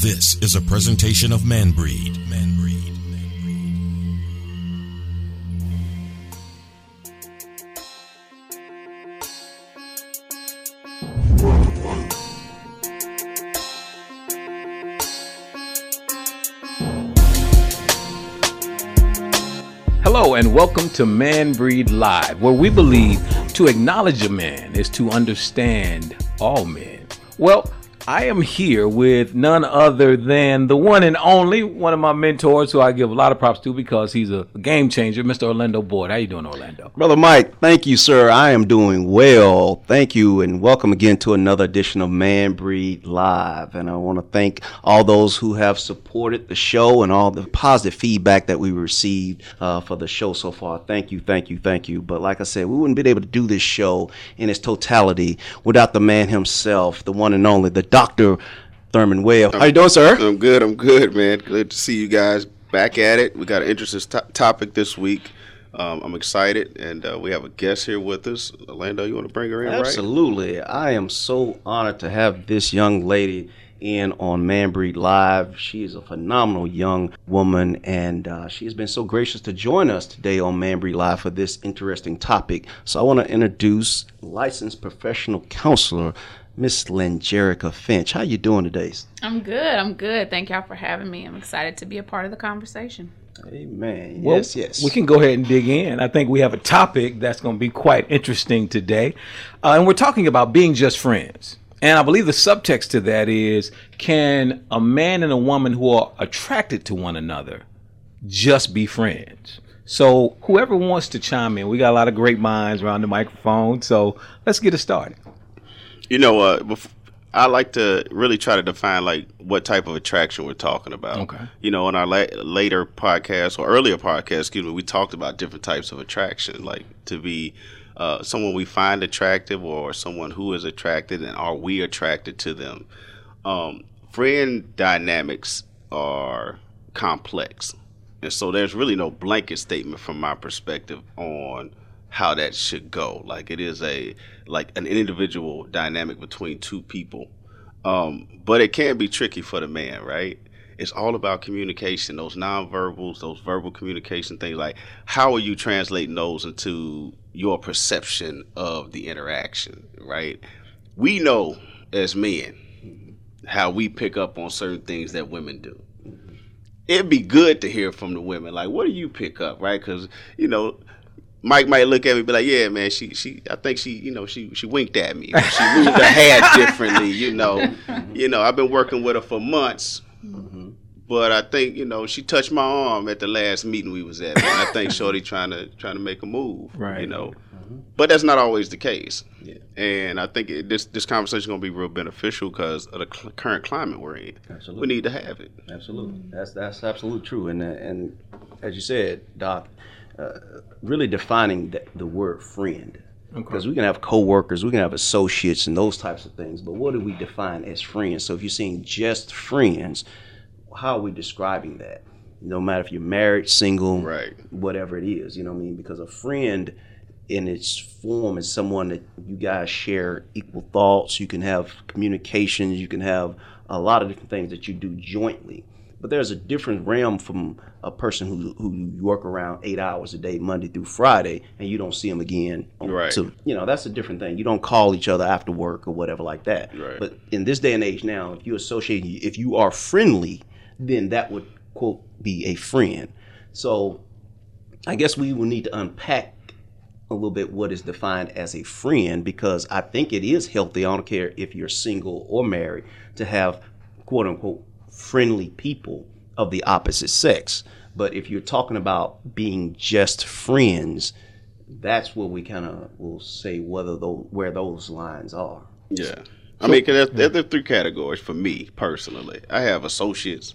This is a presentation of Manbreed. Manbreed. Hello and welcome to Man Breed Live, where we believe to acknowledge a man is to understand all men. Well, I am here with none other than the one and only one of my mentors, who I give a lot of props to because he's a game changer, Mr. Orlando Boyd. How you doing, Orlando? Brother Mike, thank you, sir. I am doing well. Thank you, and welcome again to another edition of Man Breed Live. And I want to thank all those who have supported the show and all the positive feedback that we received uh, for the show so far. Thank you, thank you, thank you. But like I said, we wouldn't be able to do this show in its totality without the man himself, the one and only, the Doctor Thurman Whale. How you doing, sir? I'm good. I'm good, man. Good to see you guys back at it. We got an interesting to- topic this week. Um, I'm excited, and uh, we have a guest here with us. Orlando, you want to bring her in, right? Absolutely. I am so honored to have this young lady in on Man Breed Live. She is a phenomenal young woman, and uh, she has been so gracious to join us today on Man Breed Live for this interesting topic. So I want to introduce licensed professional counselor, Miss Langerica Finch. How you doing today? I'm good. I'm good. Thank y'all for having me. I'm excited to be a part of the conversation. Amen. Well, yes, yes. We can go ahead and dig in. I think we have a topic that's going to be quite interesting today. Uh, and we're talking about being just friends. And I believe the subtext to that is can a man and a woman who are attracted to one another just be friends? So, whoever wants to chime in, we got a lot of great minds around the microphone. So, let's get it started. You know, uh, bef- I like to really try to define like what type of attraction we're talking about. Okay. You know, in our la- later podcast or earlier podcast, excuse me, we talked about different types of attraction, like to be uh, someone we find attractive or someone who is attracted, and are we attracted to them? Um, friend dynamics are complex, and so there's really no blanket statement from my perspective on how that should go. Like it is a like an individual dynamic between two people. Um, but it can be tricky for the man, right? It's all about communication, those nonverbals, those verbal communication things. Like, how are you translating those into your perception of the interaction, right? We know as men how we pick up on certain things that women do. It'd be good to hear from the women, like, what do you pick up, right? Because, you know, Mike might look at me and be like, "Yeah, man, she she I think she you know she she winked at me. She moved her head differently. You know, you know I've been working with her for months, but I think you know she touched my arm at the last meeting we was at. Man. I think Shorty trying to trying to make a move. Right. You know, but that's not always the case. Yeah. And I think it, this this conversation is going to be real beneficial because of the cl- current climate we're in. Absolutely. We need to have it. Absolutely, that's that's absolutely true. And uh, and as you said, Doc, uh, really defining the, the word friend. Because we can have coworkers, we can have associates, and those types of things. But what do we define as friends? So if you're saying just friends, how are we describing that? No matter if you're married, single, Right. whatever it is, you know what I mean? Because a friend in its form is someone that you guys share equal thoughts, you can have communications, you can have a lot of different things that you do jointly. But there's a different realm from a person who who you work around eight hours a day, Monday through Friday, and you don't see them again. Right. So you know that's a different thing. You don't call each other after work or whatever like that. Right. But in this day and age now, if you associate, if you are friendly, then that would quote be a friend. So I guess we will need to unpack a little bit what is defined as a friend because I think it is healthy. I don't care if you're single or married to have quote unquote friendly people of the opposite sex. But if you're talking about being just friends, that's where we kind of will say whether those where those lines are. Yeah. I mean, 'cause there's, there's, there's three categories for me personally. I have associates,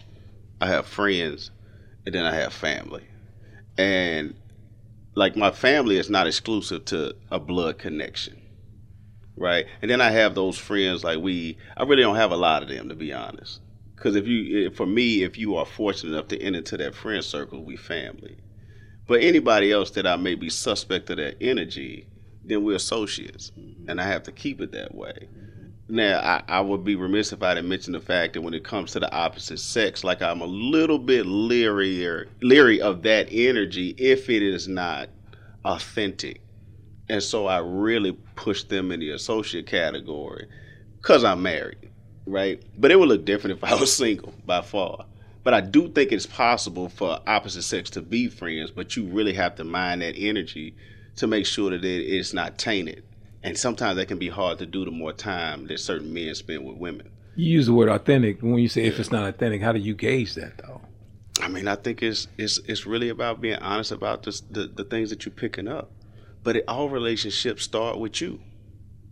I have friends, and then I have family. And like my family is not exclusive to a blood connection. Right? And then I have those friends like we I really don't have a lot of them to be honest. Cuz if you eh, for me if you are fortunate enough to enter into that friend circle, we family. But anybody else that I may be suspect of their energy, then we're associates. Mm-hmm. And I have to keep it that way. Now, I, I would be remiss if I didn't mention the fact that when it comes to the opposite sex, like I'm a little bit leery or leery of that energy if it is not authentic. And so I really push them in the associate category because I'm married, right? But it would look different if I was single by far. But I do think it's possible for opposite sex to be friends, but you really have to mind that energy to make sure that it is not tainted. And sometimes that can be hard to do the more time that certain men spend with women. You use the word authentic. When you say if it's not authentic, how do you gauge that though? I mean, I think it's it's it's really about being honest about this, the the things that you're picking up. But it, all relationships start with you,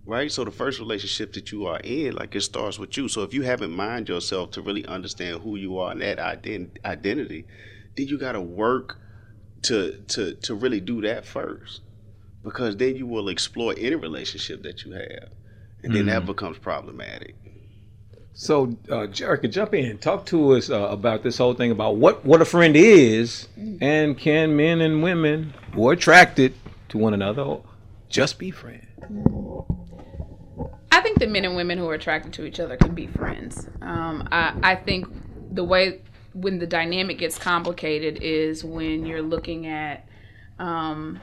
right? So the first relationship that you are in, like it starts with you. So if you haven't mind yourself to really understand who you are and that ident- identity, then you got to work to to to really do that first because then you will explore any relationship that you have, and then that becomes problematic. So, uh, Jerica, jump in. Talk to us uh, about this whole thing about what, what a friend is, and can men and women who are attracted to one another just be friends? I think that men and women who are attracted to each other can be friends. Um, I, I think the way when the dynamic gets complicated is when you're looking at um,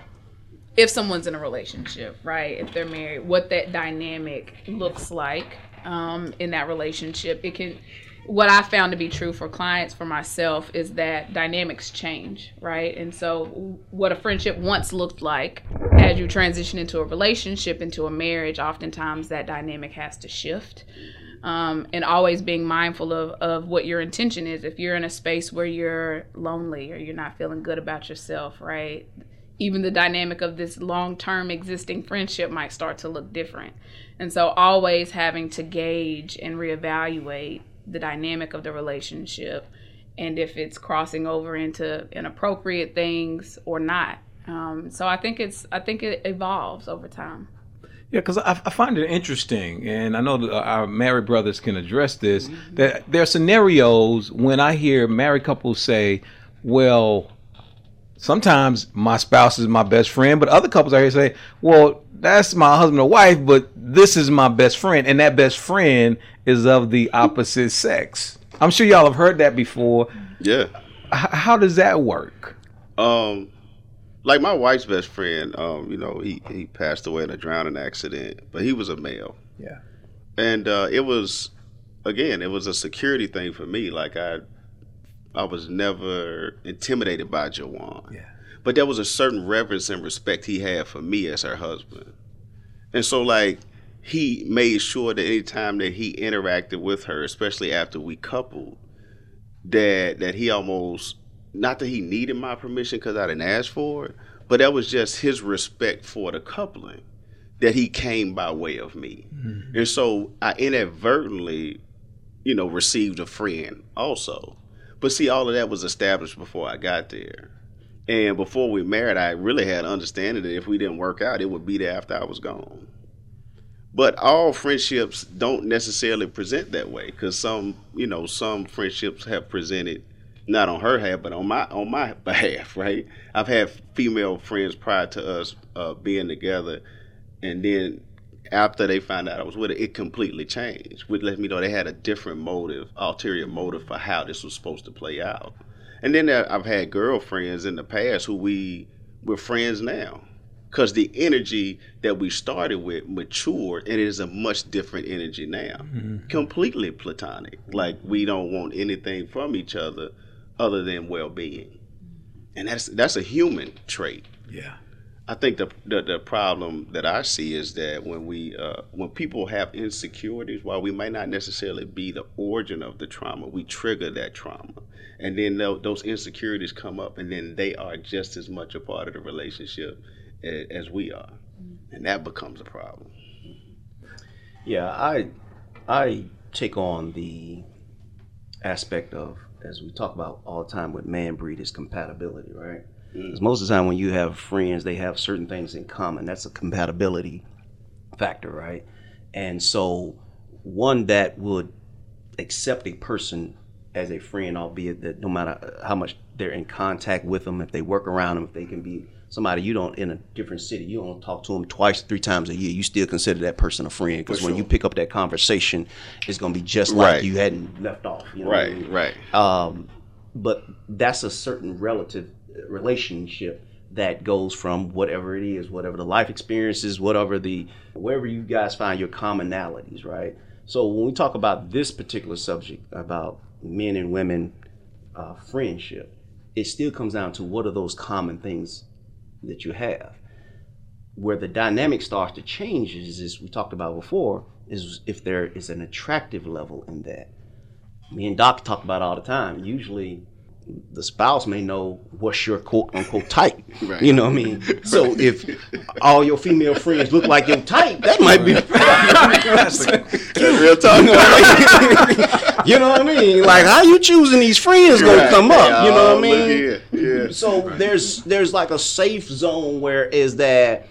if someone's in a relationship, right? If they're married, what that dynamic looks like um, in that relationship. It can. What I found to be true for clients, for myself, is that dynamics change, right? And so, what a friendship once looked like, as you transition into a relationship, into a marriage, oftentimes that dynamic has to shift. Um, and always being mindful of, of what your intention is. If you're in a space where you're lonely or you're not feeling good about yourself, right? even the dynamic of this long term existing friendship might start to look different. And so, always having to gauge and reevaluate the dynamic of the relationship and if it's crossing over into inappropriate things or not. Um, so I think it's I think it evolves over time. Yeah, because I, I find it interesting, and I know that our married brothers can address this. That there are scenarios when I hear married couples say, "Well, sometimes my spouse is my best friend," but other couples I hear say, "Well, that's my husband or wife, but this is my best friend, and that best friend is of the opposite sex." I'm sure y'all have heard that before. Yeah. H- how does that work? Um, like my wife's best friend, um, you know, he he passed away in a drowning accident, but he was a male, Yeah. and uh, it was again, it was a security thing for me. Like I, I was never intimidated by Jawan, Yeah. but there was a certain reverence and respect he had for me as her husband, and so like he made sure that anytime that he interacted with her, especially after we coupled, that that he almost not that he needed my permission because I didn't ask for it, but that was just his respect for the coupling that he came by way of me, mm-hmm. and so I inadvertently, you know, received a friend also. But see, all of that was established before I got there. And before we married, I really had understanding that if we didn't work out, it would be there after I was gone. But all friendships don't necessarily present that way because some, you know, some friendships have presented not on her half, but on my on my behalf, right? I've had female friends prior to us uh, being together, and then after they found out I was with it, it completely changed. Which let me know they had a different motive, ulterior motive for how this was supposed to play out. And then I've had girlfriends in the past who we we're friends now because the energy that we started with matured and it is a much different energy now mm-hmm. completely platonic like we don't want anything from each other other than well-being and that's that's a human trait Yeah. I think the, the the problem that I see is that when we uh, when people have insecurities, while we might not necessarily be the origin of the trauma, we trigger that trauma, and then tho- those insecurities come up, and then they are just as much a part of the relationship as, as we are, and that becomes a problem. Yeah, I I take on the aspect of as we talk about all the time with man breed is compatibility, right? Because most of the time when you have friends, they have certain things in common. That's a compatibility factor, right? And so one that would accept a person as a friend, albeit that no matter how much they're in contact with them, if they work around them, if they can be somebody you don't in a different city, you don't talk to them twice, three times a year, you still consider that person a friend because when sure. you pick up that conversation, it's gonna be just like Right. you hadn't left off. You know what I Right, mean? right. Um, but that's a certain relative relationship that goes from whatever it is, whatever the life experiences, whatever the wherever you guys find your commonalities, right? So when we talk about this particular subject about men and women uh, friendship, it still comes down to what are those common things that you have. Where the dynamic starts to change is, as we talked about before, is if there is an attractive level in that. Me and Doc talk about all the time. Usually, the spouse may know what's your quote unquote type. Right. You know what I mean? So if all your female friends look like your type, that might be Real talk. you know what I mean? Like how you choosing these friends gonna come up. You know what I mean? Yeah. So there's there's like a safe zone where is that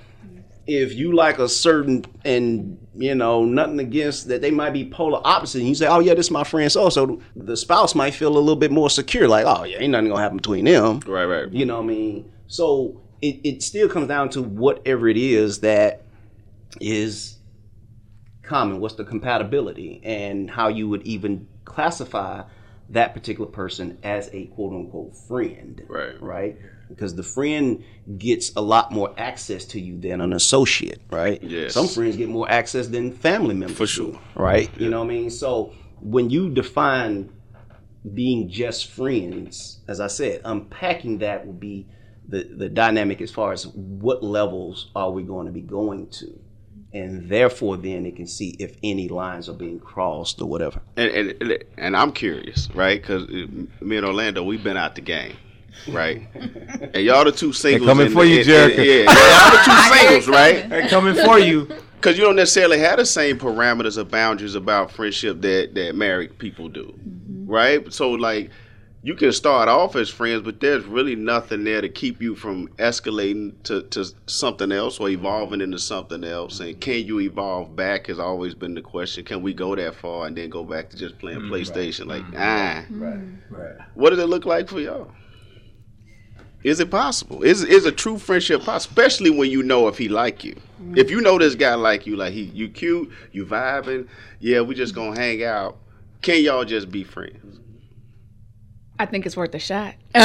if you like a certain and you know nothing against that they might be polar opposite and you say oh yeah this is my friend so so the spouse might feel a little bit more secure like oh yeah ain't nothing gonna happen between them Right, right. you know what I mean so it, it still comes down to whatever it is that is common what's the compatibility and how you would even classify that particular person as a quote unquote friend Right. right because the friend gets a lot more access to you than an associate right Yes. some friends get more access than family members For sure. right you know what i mean so when you define being just friends as i said unpacking that would be the the dynamic as far as what levels are we going to be going to and therefore then it can see if any lines are being crossed or whatever and and, and I'm curious, right? Because uh, me and Orlando, we've been out the game, right? and y'all the two singles. They coming for the- you, in- Jericho. Yeah, y'all the two singles, right? They're coming for you. Because you don't necessarily have the same parameters or boundaries about friendship that that married people do, right? So like. You can start off as friends, but there's really nothing there to keep you from escalating to, to something else or evolving into something else. And can you evolve back has always been the question. Can we go that far and then go back to just playing PlayStation? Like, ah. right right What does it look like for y'all? Is it possible? Is is a true friendship possible? Especially when you know if he like you. If you know this guy like you, like he you cute, you vibing, yeah, we just gonna hang out. Can y'all just be friends? I think it's worth a shot.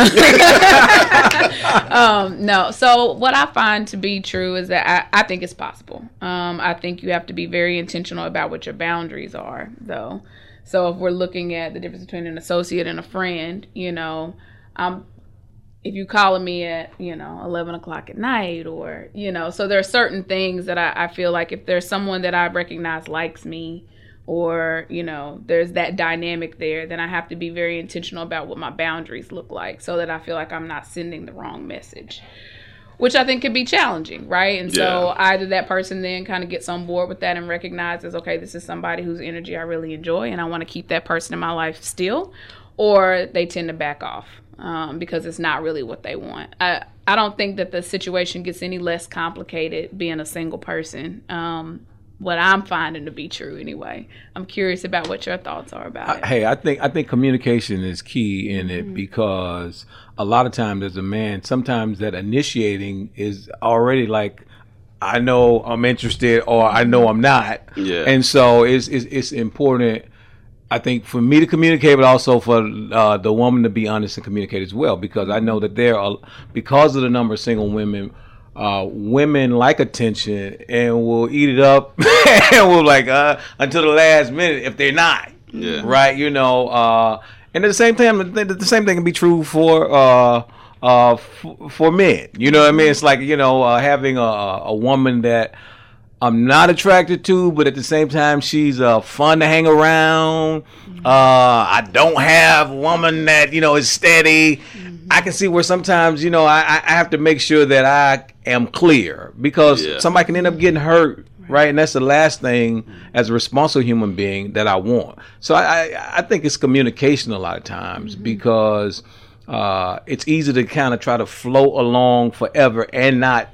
um, no. So what I find to be true is that I, I think it's possible. Um, I think you have to be very intentional about what your boundaries are, though. So if we're looking at the difference between an associate and a friend, you know, um, if you calling me at you know 11 o'clock at night or you know so there are certain things that I, I feel like if there's someone that i recognize likes me or you know there's that dynamic there then i have to be very intentional about what my boundaries look like so that i feel like i'm not sending the wrong message which i think can be challenging right? And so either that person then kind of gets on board with that and recognizes okay this is somebody whose energy i really enjoy and i want to keep that person in my life still or they tend to back off um, because it's not really what they want. I I don't think that the situation gets any less complicated being a single person. Um, what I'm finding to be true anyway. I'm curious about what your thoughts are about it. Hey, I think I think communication is key in it because a lot of times as a man, sometimes that initiating is already like I know I'm interested or I know I'm not. Yeah. And so it's it's, it's important I think for me to communicate, but also for uh, the woman to be honest and communicate as well, because I know that there are, because of the number of single women, uh, women like attention and will eat it up and will like uh, until the last minute if they're not. Yeah. Right. You know. Uh, and at the same time, the, the same thing can be true for. Uh, uh, f- for men, you know what I mean. It's like you know uh, having a, a woman that I'm not attracted to, but at the same time, she's uh, fun to hang around. Uh, I don't have a woman that you know is steady. I can see where sometimes you know I, I I have to make sure that I am clear because Yeah. somebody can end up getting hurt, right? And that's the last thing as a responsible human being that I want. So I I, I think it's communication a lot of times because uh, it's easy to kind of try to float along forever and not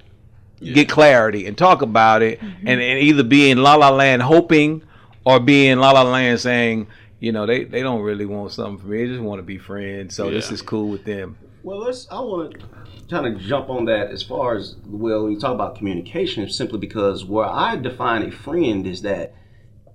get clarity and talk about it mm-hmm. and, and either be in la la land hoping or be in la la land saying you know, they they don't really want something from me. They just want to be friends. So this is cool with them. Well, let's. I want to kind of jump on that as far as well. When you talk about communication, simply because where I define a friend is that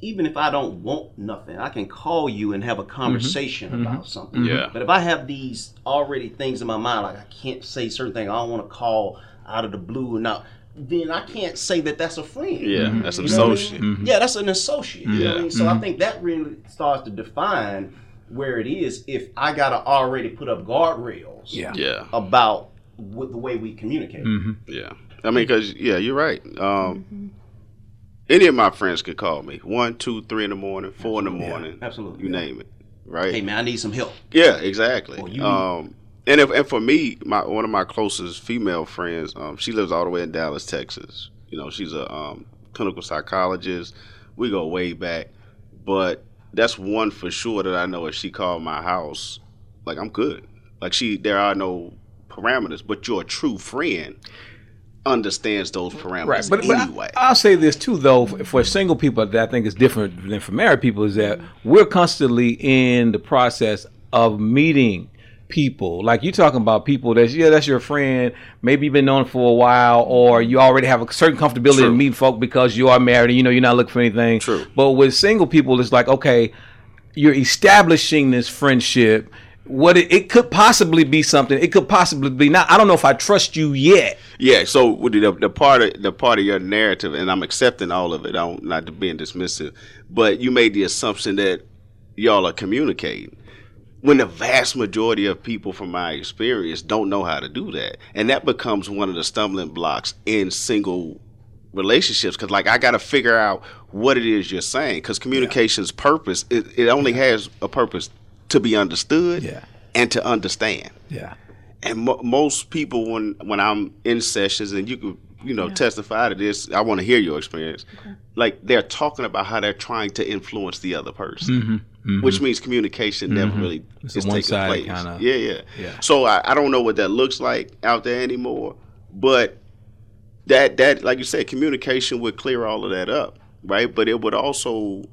even if I don't want nothing, I can call you and have a mm-hmm. conversation mm-hmm. about something. Yeah. But if I have these already things in my mind, like I can't say certain things, I don't want to call out of the blue and now, then I can't say that that's a friend. Yeah, mm-hmm. that's an You know what I associate. mean? Yeah, that's an associate. You know what I Yeah. mean? So I mm-hmm. think that really starts to define where it is if I gotta already put up guardrails Yeah. Yeah, about with the way we communicate. yeah. I mean, because yeah, you're right. Um, Any of my friends could call me one, two, three in the morning, four in the morning, absolutely. you name it, right? Hey man, I need some help. Yeah, exactly. Well, you- um, and if, and for me, my one of my closest female friends, um, she lives all the way in Dallas, Texas. You know, she's a um, clinical psychologist. We go way back, but that's one for sure that I know. If she called my house, like I'm good. Like she, there are no parameters. But your true friend understands those parameters Right, but, but anyway. I, will say this too, though, for, for single people, that I think is different than for married people, is that we're constantly in the process of meeting people. Like you talking about people that's yeah, that's your friend. Maybe you've been known for a while, or you already have a certain comfortability True. in meeting folk because you are married and you know you're not looking for anything. True. But with single people, it's like okay, you're establishing this friendship. What it, it could possibly be something. It could possibly be not. I don't know if I trust you yet. Yeah, so the, the part of the part of your narrative, and I'm accepting all of it. I'm not being dismissive, but you made the assumption that y'all are communicating. When the vast majority of people, from my experience, don't know how to do that, and that becomes one of the stumbling blocks in single relationships. Because, like, I got to figure out what it is you're saying. Because communication's purpose, it, it only has a purpose to be understood Yeah. and to understand Yeah. and mo- most people when when I'm in sessions and you could you know testify to this I want to hear your experience like they're talking about how they're trying to influence the other person mm-hmm. Which means communication never really Mm-hmm. It's is taking place kinda- yeah, yeah Yeah. so I, I don't know what that looks like out there anymore but that that like you said communication would clear all of that up right but it would also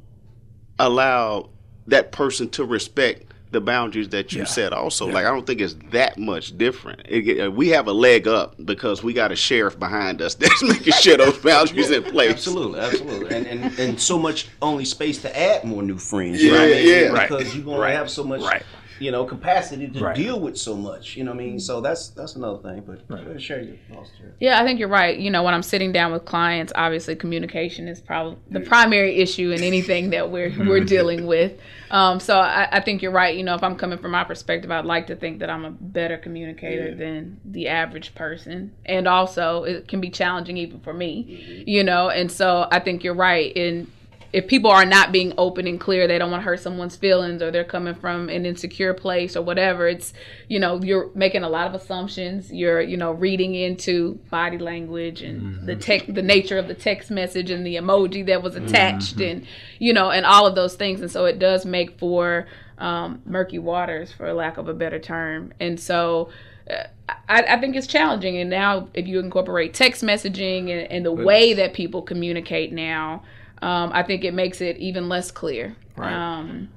allow that person to respect the boundaries that you Yeah. set also like i don't think it's that much different it, it- we have a leg up because we got a sheriff behind us that's making sure those boundaries in place Absolutely, absolutely, and, and and so much only space to add more new friends. You know Yeah, what I yeah. Right. Because you're gonna have so much, Right. You know, capacity to Right. deal with so much. You know what I mean? So that's that's another thing. But go ahead, share your thoughts, Jared. Yeah, I think you're right. You know, when I'm sitting down with clients, obviously communication is probably the primary issue in anything that we're we're dealing with. Um, so I, I think you're right. You know, if I'm coming from my perspective, I'd like to think that I'm a better communicator than the average person, and also it can be challenging even for me. You know, and so I think you're right in if people are not being open and clear, they don't want to hurt someone's feelings or they're coming from an insecure place or whatever. It's, you know, you're making a lot of assumptions. You're, you know, reading into body language and the tech, the nature of the text message and the emoji that was attached and, you know, and all of those things. And so it does make for um, murky waters, for lack of a better term. And so, uh, I, I think it's challenging. And now, if you incorporate text messaging and, and the way that people communicate now, um, I think it makes it even less clear. Right. Um,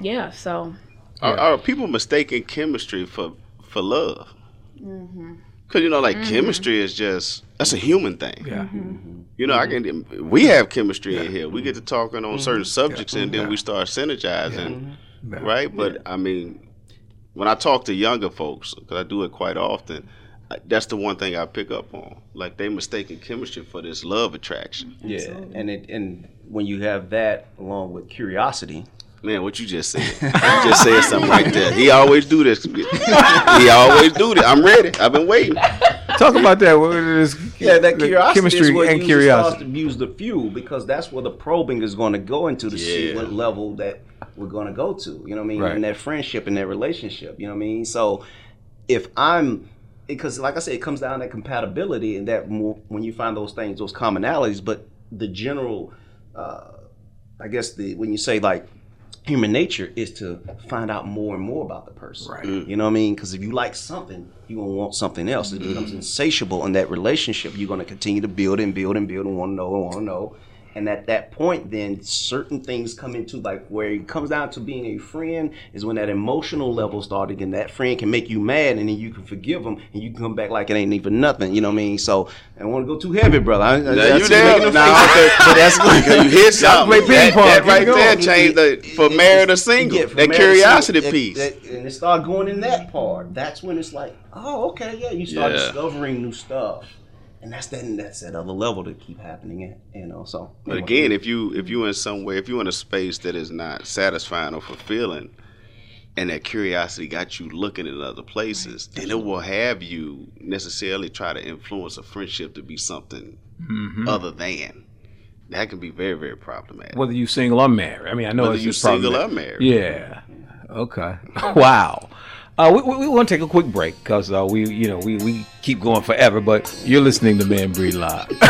yeah. So are, are people mistaking chemistry for for love mm-hmm. because you know like mm-hmm. chemistry is just that's a human thing Yeah. Mm-hmm. You know, I can. We have chemistry in here. We get to talking on certain subjects, and then we start synergizing, Yeah. right? But I mean, when I talk to younger folks, because I do it quite often, I- that's the one thing I pick up on. Like they mistaken chemistry for this love attraction. Yeah, and it and when you have that along with curiosity, Man, what you just said? you just said something right there. He always do this. he always do this. I'm ready. I've been waiting. Talk about that. What is yeah, that the curiosity chemistry is what and usually curiosity. starts to use the fuel because that's where the probing is going to go into to see Yeah. what level that we're going to go to. You know what I mean? Right. In that friendship, in that relationship. You know what I mean? So if I'm because like I said, it comes down to compatibility and that more, when you find those things, those commonalities, but the general, uh, I guess the when you say like human nature is to find out more and more about the person. Right. You know what I mean? Because if you like something, you're gonna want something else. It becomes insatiable in that relationship. You're gonna continue to build and build and build and want to know and want to know. And at that point, then certain things come into like where it comes down to being a friend is when that emotional level started, and that friend can make you mad, and then you can forgive them, and you can come back like it ain't even nothing. You know what I mean? So I don't want to go too heavy, brother. I, Now, that's you there? face. but that's like you hit something. play ping That, pong. that right there changed the for It- married or single. yeah, that curiosity single, piece. it- it- and it started going in that part. That's when it's like, oh, okay, yeah, you start Yeah. discovering new stuff, and that's that that's that other level to keep happening at, you know. So, But again, if you if you in some way, if you in a space that is not satisfying or fulfilling, and that curiosity got you looking in other places, then it will have you necessarily try to influence a friendship to be something Mm-hmm. other than. That can be very very problematic. Whether you single or married. I mean, I know Whether it's you just single or married. Yeah. Okay. wow. Uh, we, we, we want to take a quick break because uh, we, you know, we, we keep going forever. But you're listening to Man Breed Live.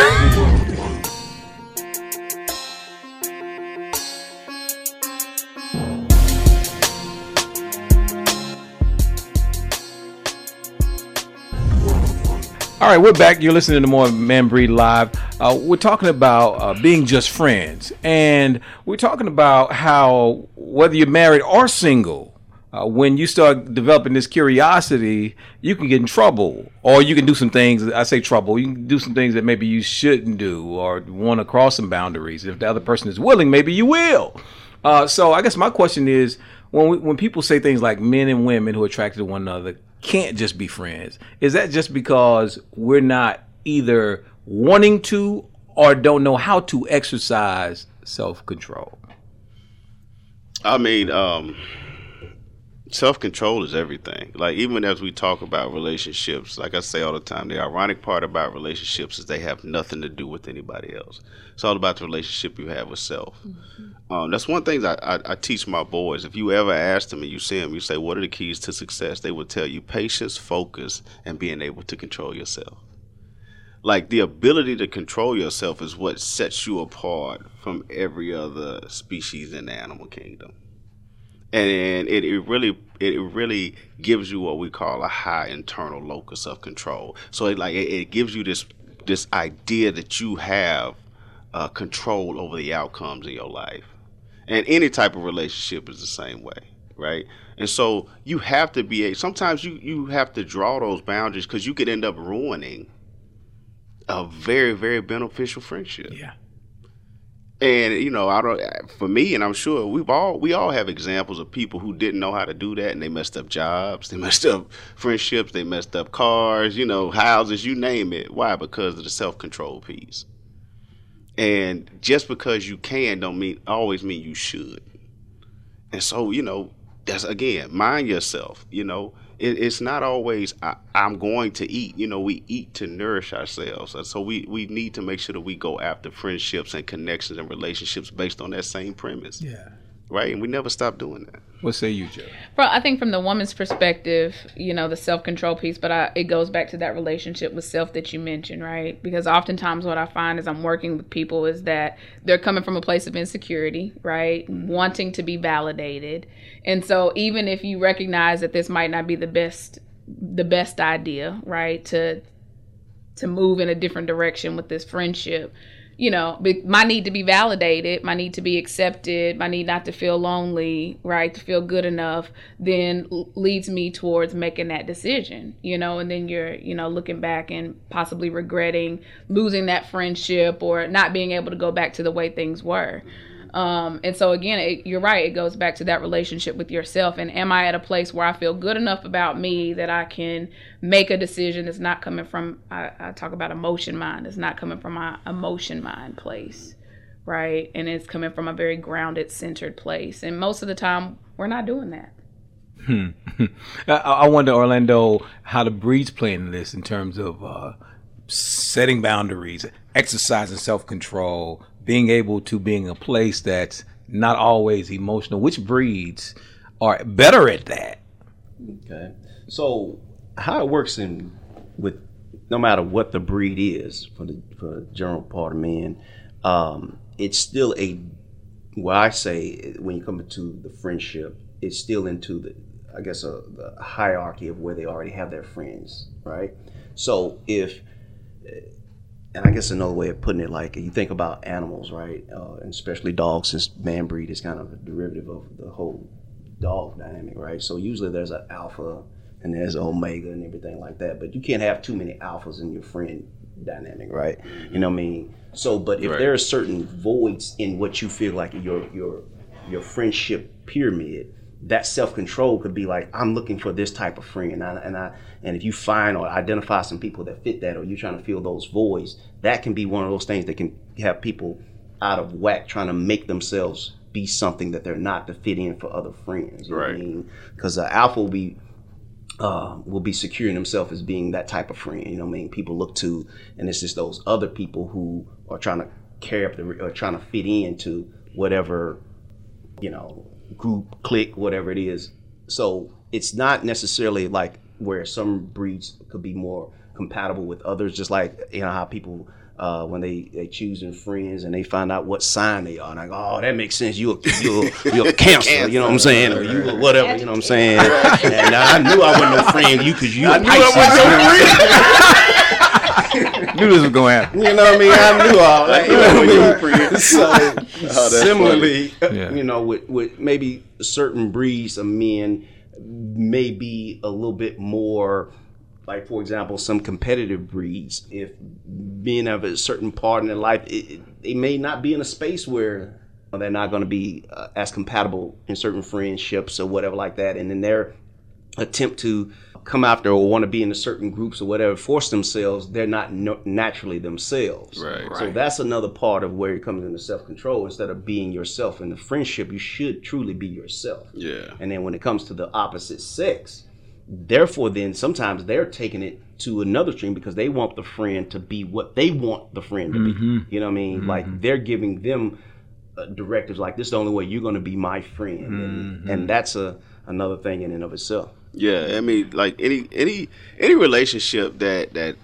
All right, we're back. You're listening to more Man Breed Live. Uh, we're talking about uh, being just friends, and we're talking about how whether you're married or single, uh, when you start developing this curiosity, you can get in trouble, or you can do some things. I say trouble. You can do some things that maybe you shouldn't do, or want to cross some boundaries. If the other person is willing, maybe you will. Uh, so I guess my question is, when we, when people say things like men and women who are attracted to one another can't just be friends, is that just because we're not either wanting to or don't know how to exercise self control? I mean, um, self control is everything. Like even as we talk about relationships, like I say all the time, the ironic part about relationships is they have nothing to do with anybody else. It's all about the relationship you have with self. Um, that's one thing I, I, I teach my boys. If you ever ask them and you see them, you say, "What are the keys to success?" They will tell you patience, focus, and being able to control yourself. Like the ability to control yourself is what sets you apart from every other species in the animal kingdom and it, it really it really gives you what we call a high internal locus of control. So it like it, it gives you this this idea that you have uh, control over the outcomes in your life, and any type of relationship is the same way, right? And so you have to be a. Sometimes you you have to draw those boundaries because you could end up ruining a very very beneficial friendship. Yeah. And you know, I don't. For me, and I'm sure we've all we all have examples of people who didn't know how to do that, and they messed up jobs, they messed up friendships, they messed up cars, you know, houses, you name it. Why? Because of the self control piece. And just because you can, don't mean always mean you should. And so, you know, that's again, mind yourself. You know, it, it's not always I, I'm going to eat. You know, we eat to nourish ourselves, and so we we need to make sure that we go after friendships and connections and relationships based on that same premise, Yeah. Right? And we never stop doing that. What say you, Joe? Well, I think from the woman's perspective, you know, the self control piece, but I, it goes back to that relationship with self that you mentioned, right? Because oftentimes what I find as I'm working with people is that they're coming from a place of insecurity, right? Wanting to be validated. And so even if you recognize that this might not be the best the best idea, right? To to move in a different direction with this friendship you know my need to be validated my need to be accepted my need not to feel lonely right to feel good enough then leads me towards making that decision you know and then you're you know looking back and possibly regretting losing that friendship or not being able to go back to the way things were um, and so again, it, you're right. It goes back to that relationship with yourself. And am I at a place where I feel good enough about me that I can make a decision that's not coming from? I, I talk about emotion mind. It's not coming from my emotion mind place, right? And it's coming from a very grounded, centered place. And most of the time, we're not doing that. I, I wonder, Orlando, how the breeds play in this in terms of uh, setting boundaries, exercising self control, being able to being in a place that's not always emotional. Which breeds are better at that? Okay. So how it works in with no matter what the breed is for the for the general part of men, um, it's still a what I say when you come into the friendship, it's still into the I guess a, the hierarchy of where they already have their friends, right? So if and I guess another way of putting it, like you think about animals, right, uh, and especially dogs, since man breed is kind of a derivative of the whole dog dynamic, right? So usually there's an alpha and there's an omega and everything like that, but you can't have too many alphas in your friend dynamic, right? You know what I mean? So, but if Right. there are certain voids in what you feel like your your your friendship pyramid, that self control could be like, I'm looking for this type of friend, and I, and I and if you find or identify some people that fit that, or you're trying to fill those voids, that can be one of those things that can have people out of whack trying to make themselves be something that they're not to fit in for other friends. What I Right. mean? Because uh, alpha will be uh, will be securing himself as being that type of friend. You know what I mean? People look to, and it's just those other people who are trying to carry up the, or trying to fit into whatever, you know, group, clique, whatever it is. So it's not necessarily like where some breeds could be more compatible with others, just like, you know, how people. Uh, when they they choosing friends and they find out what sign they are, and I go, oh, that makes sense. You a you a, you a cancer, you know what I'm saying, or you a whatever, you know what I'm saying. And I knew I wasn't no friend you because you a Pisces. Knew this was going to happen. You know what I mean? I knew all that. You know what I mean? So Oh, that's similarly, Yeah. you know, with, with maybe certain breeds of men may be a little bit more like for example some competitive breeds if men have a certain part in their life it, it- they may not be in a space where they're not going to be uh, as compatible in certain friendships or whatever like that and then their attempt to come after or want to be in a certain groups or whatever force themselves they're not no, naturally themselves Right. so that's another part of where it comes into self-control instead of being yourself in the friendship you should truly be yourself Yeah. and then when it comes to the opposite sex, therefore, then sometimes they're taking it to another stream because they want the friend to be what they want the friend to Mm-hmm. be. You know what I mean? Like they're giving them uh, directives like this is the only way you're going to be my friend, and, Mm-hmm. and that's a another thing in and of itself. Yeah, I mean, like any any any relationship that that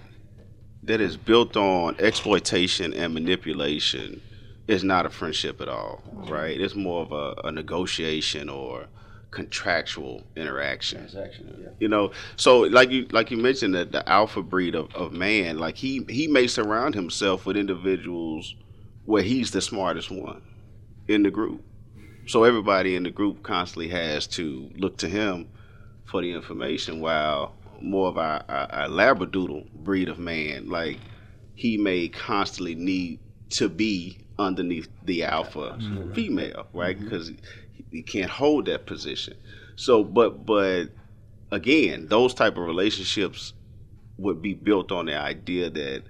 that is built on exploitation and manipulation is not a friendship at all, right? It's more of a, a negotiation or contractual interaction. yeah. You know, so like you like you mentioned that the alpha breed of, of man, like he he may surround himself with individuals where he's the smartest one in the group. So everybody in the group constantly has to look to him for the information, while more of our, our, our labradoodle breed of man, like he may constantly need to be underneath the alpha female, right? Mm-hmm. Because he, he can't hold that position. So, but but again, those type of relationships would be built on the idea that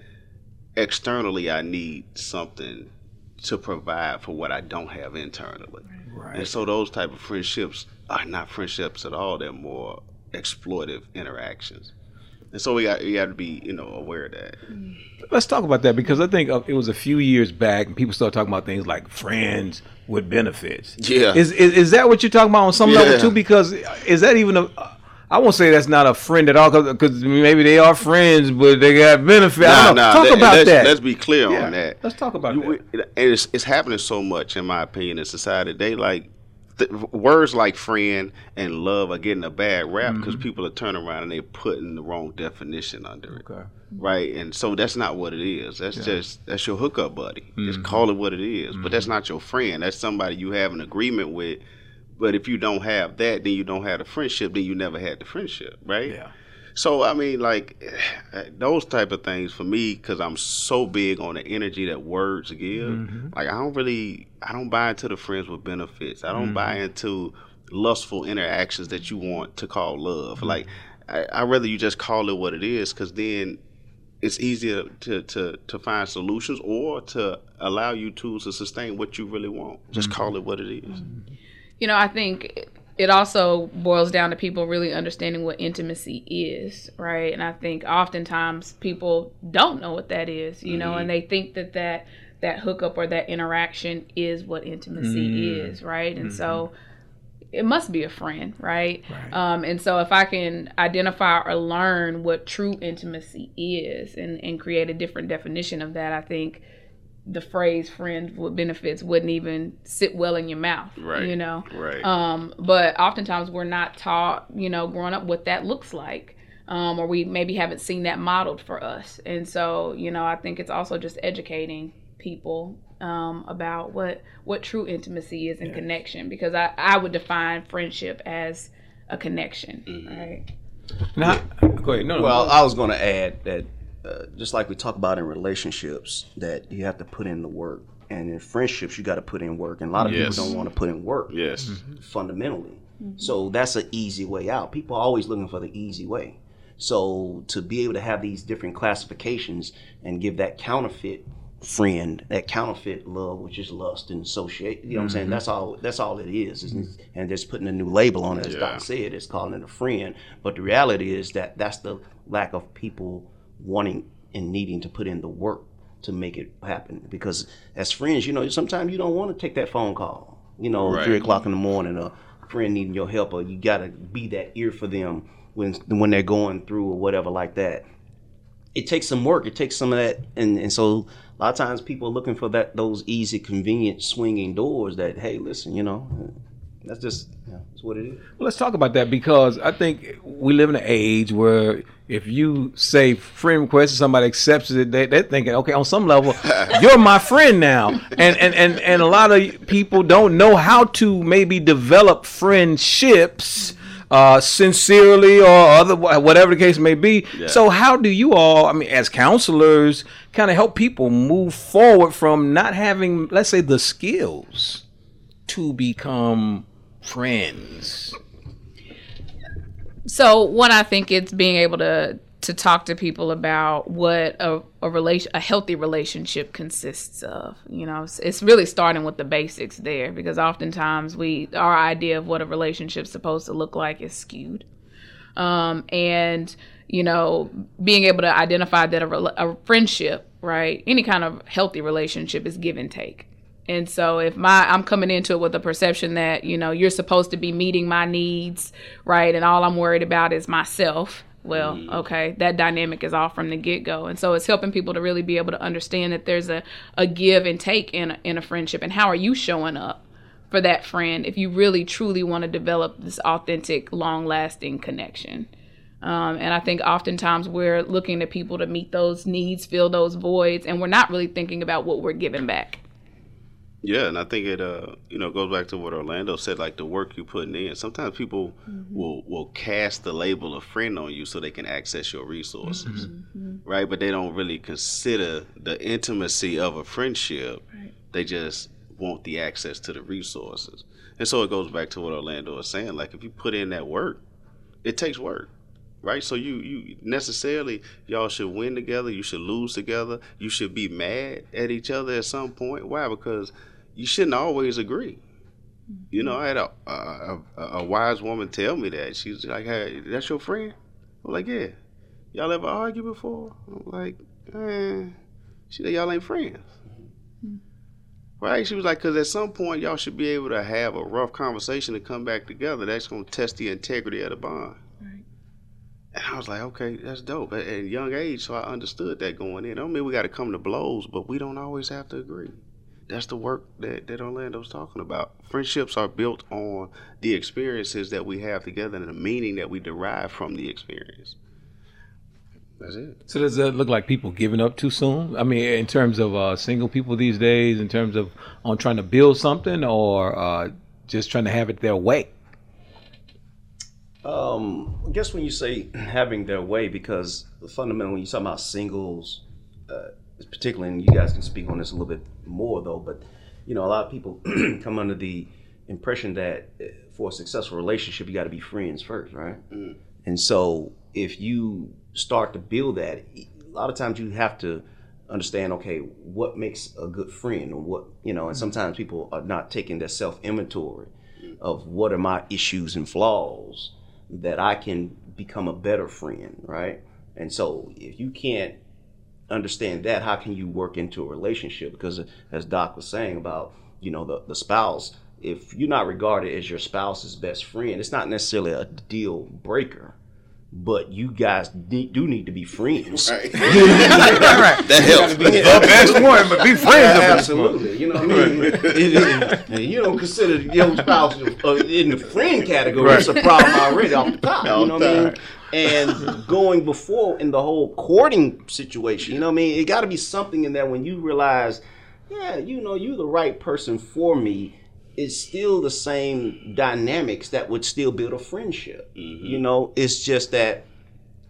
externally I need something to provide for what I don't have internally. Right. And so those type of friendships are not friendships at all. They're more exploitive interactions. And so we got we got to be you know aware of that. Let's talk about that because I think it was a few years back and people started talking about things like friends with benefits. Yeah. Is is, is that what you're talking about on some level too? Because is that even a I won't say that's not a friend at all because maybe they are friends, but they got benefits. I don't know. Talk let- about let's, that. Let's be clear Yeah, on that. let's talk about You- that. we- it's, it's happening so much, in my opinion, in society. They like th- words like friend and love are getting a bad rap mm-hmm. because people are turning around and they're putting the wrong definition under it. Okay. Right, and so that's not what it is. That's just that's your hookup buddy. Just mm-hmm. call it what it is. But that's mm-hmm. not your friend. That's somebody you have an agreement with. But if you don't have that, then you don't have the friendship. Then you never had the friendship, right? Yeah. So I mean, like those type of things for me, because I'm so big on the energy that words give. Mm-hmm. Like I don't really, I don't buy into the friends with benefits. I don't buy Mm-hmm. into lustful interactions that you want to call love. Mm-hmm. Like I, I rather you just call it what it is, because then it's easier to, to, to find solutions or to allow you tools to sustain what you really want. Just Mm-hmm. call it what it is. You know, I think it also boils down to people really understanding what intimacy is, right? And I think oftentimes people don't know what that is, you know, and mm-hmm. they think that that that hookup or that interaction is what intimacy mm-hmm. is, right? And so mm-hmm. it must be a friend, right? Um, and so if I can identify or learn what true intimacy is and, and create a different definition of that, I think the phrase friend with benefits wouldn't even sit well in your mouth. Right. You know? Right. Um, but oftentimes we're not taught, you know, growing up what that looks like. um, or we maybe haven't seen that modeled for us. And so, you know, I think it's also just educating people um, about what what true intimacy is and yeah. connection, because I I would define friendship as a connection, mm-hmm. right? Now, go ahead. No, no well, no. I was going to add that uh, just like we talk about in relationships, that you have to put in the work, and in friendships, you got to put in work, and a lot of yes. people don't want to put in work. Yes, mm-hmm. fundamentally. Mm-hmm. So that's an easy way out. People are always looking for the easy way. So to be able to have these different classifications and give that counterfeit friend, that counterfeit love, which is lust and associate. You know what I'm saying? Mm-hmm. That's all. That's all it is. Mm-hmm. And just putting a new label on it, as yeah. Doc said, it's calling it a friend. But the reality is that that's the lack of people wanting and needing to put in the work to make it happen. Because as friends, you know, sometimes you don't want to take that phone call. You know, right. three o'clock in the morning, a friend needing your help, or you got to be that ear for them when when they're going through or whatever like that. It takes some work. It takes some of that, and and so a lot of times people are looking for that those easy, convenient swinging doors. That hey, listen, you know, that's just yeah, that's what it is. Well, let's talk about that because I think we live in an age where if you say friend request and somebody accepts it, they, they're thinking, okay, on some level, you're my friend now. And, and, and, and a lot of people don't know how to maybe develop friendships uh, sincerely or other whatever the case may be. Yeah. So how do you all, I mean, as counselors, kind of help people move forward from not having, let's say, the skills to become friends? So one, I think it's being able to to talk to people about what a, a relation a healthy relationship consists of you know? It's, it's, really starting with the basics there because oftentimes we our idea of what a relationship's supposed to look like is skewed. Um, and you know being able to identify that a, a friendship right any kind of healthy relationship is give and take and so if my I'm coming into it with a perception that, you know, you're supposed to be meeting my needs, right? And all I'm worried about is myself, well, mm. okay, that dynamic is off from the get go. And so it's helping people to really be able to understand that there's a, a give and take in a, in a friendship. And how are you showing up for that friend if you really truly want to develop this authentic, long lasting connection? Um, and I think oftentimes we're looking to people to meet those needs, fill those voids, and we're not really thinking about what we're giving back. Yeah, and I think it uh you know goes back to what Orlando said, like the work you're putting in. Sometimes people mm-hmm. will will cast the label of friend on you so they can access your resources, mm-hmm. right? But they don't really consider the intimacy of a friendship. Right. They just want the access to the resources, and so it goes back to what Orlando was saying. Like if you put in that work, it takes work right? So you you necessarily y'all should win together. You should lose together. You should be mad at each other at some point. Why? Because you shouldn't always agree. You know, I had a, a, a wise woman tell me that. She's like, "Hey, that's your friend?" I'm like, "Yeah." Y'all ever argue before? I'm like, eh. She said, "Y'all ain't friends." Right? She was like, because at some point y'all should be able to have a rough conversation to come back together. That's gonna test the integrity of the bond. Right. And I was like, okay, that's dope. At a young age, so I understood that going in. I don't mean we got to come to blows, but we don't always have to agree that's the work that, that Orlando's talking about. Friendships are built on the experiences that we have together and the meaning that we derive from the experience. That's it. So does that look like people giving up too soon? I mean, in terms of uh, single people these days, in terms of on trying to build something, or uh, just trying to have it their way. Um, I guess when you say having their way, because fundamentally, when you talk about singles, uh, particularly, and you guys can speak on this a little bit more though, but you know, a lot of people come under the impression that eh, for a successful relationship, you got to be friends first, right? Mm. And so, if you start to build that, a lot of times you have to understand, okay, what makes a good friend, or what you know. And mm. sometimes people are not taking their self inventory mm. of what are my issues and flaws that I can become a better friend, right? And so, if you can't understand that, how can you work into a relationship? Because as Doc was saying about, you know, the, the spouse, if you're not regarded as your spouse's best friend, it's not necessarily a deal breaker. but you guys de- do need to be friends. Right. right. that helps. Be The best one, but be friends. Yeah, of absolutely. You know what I mean? It- it- and you don't consider your spouse uh, in the friend category. It's a problem already off the top. You know what I mean? And going before in the whole courting situation, you know what I mean? It got to be something in there when you realize, yeah, you know, you're the right person for me. It's still the same dynamics that would still build a friendship. Mm-hmm. You know, it's just that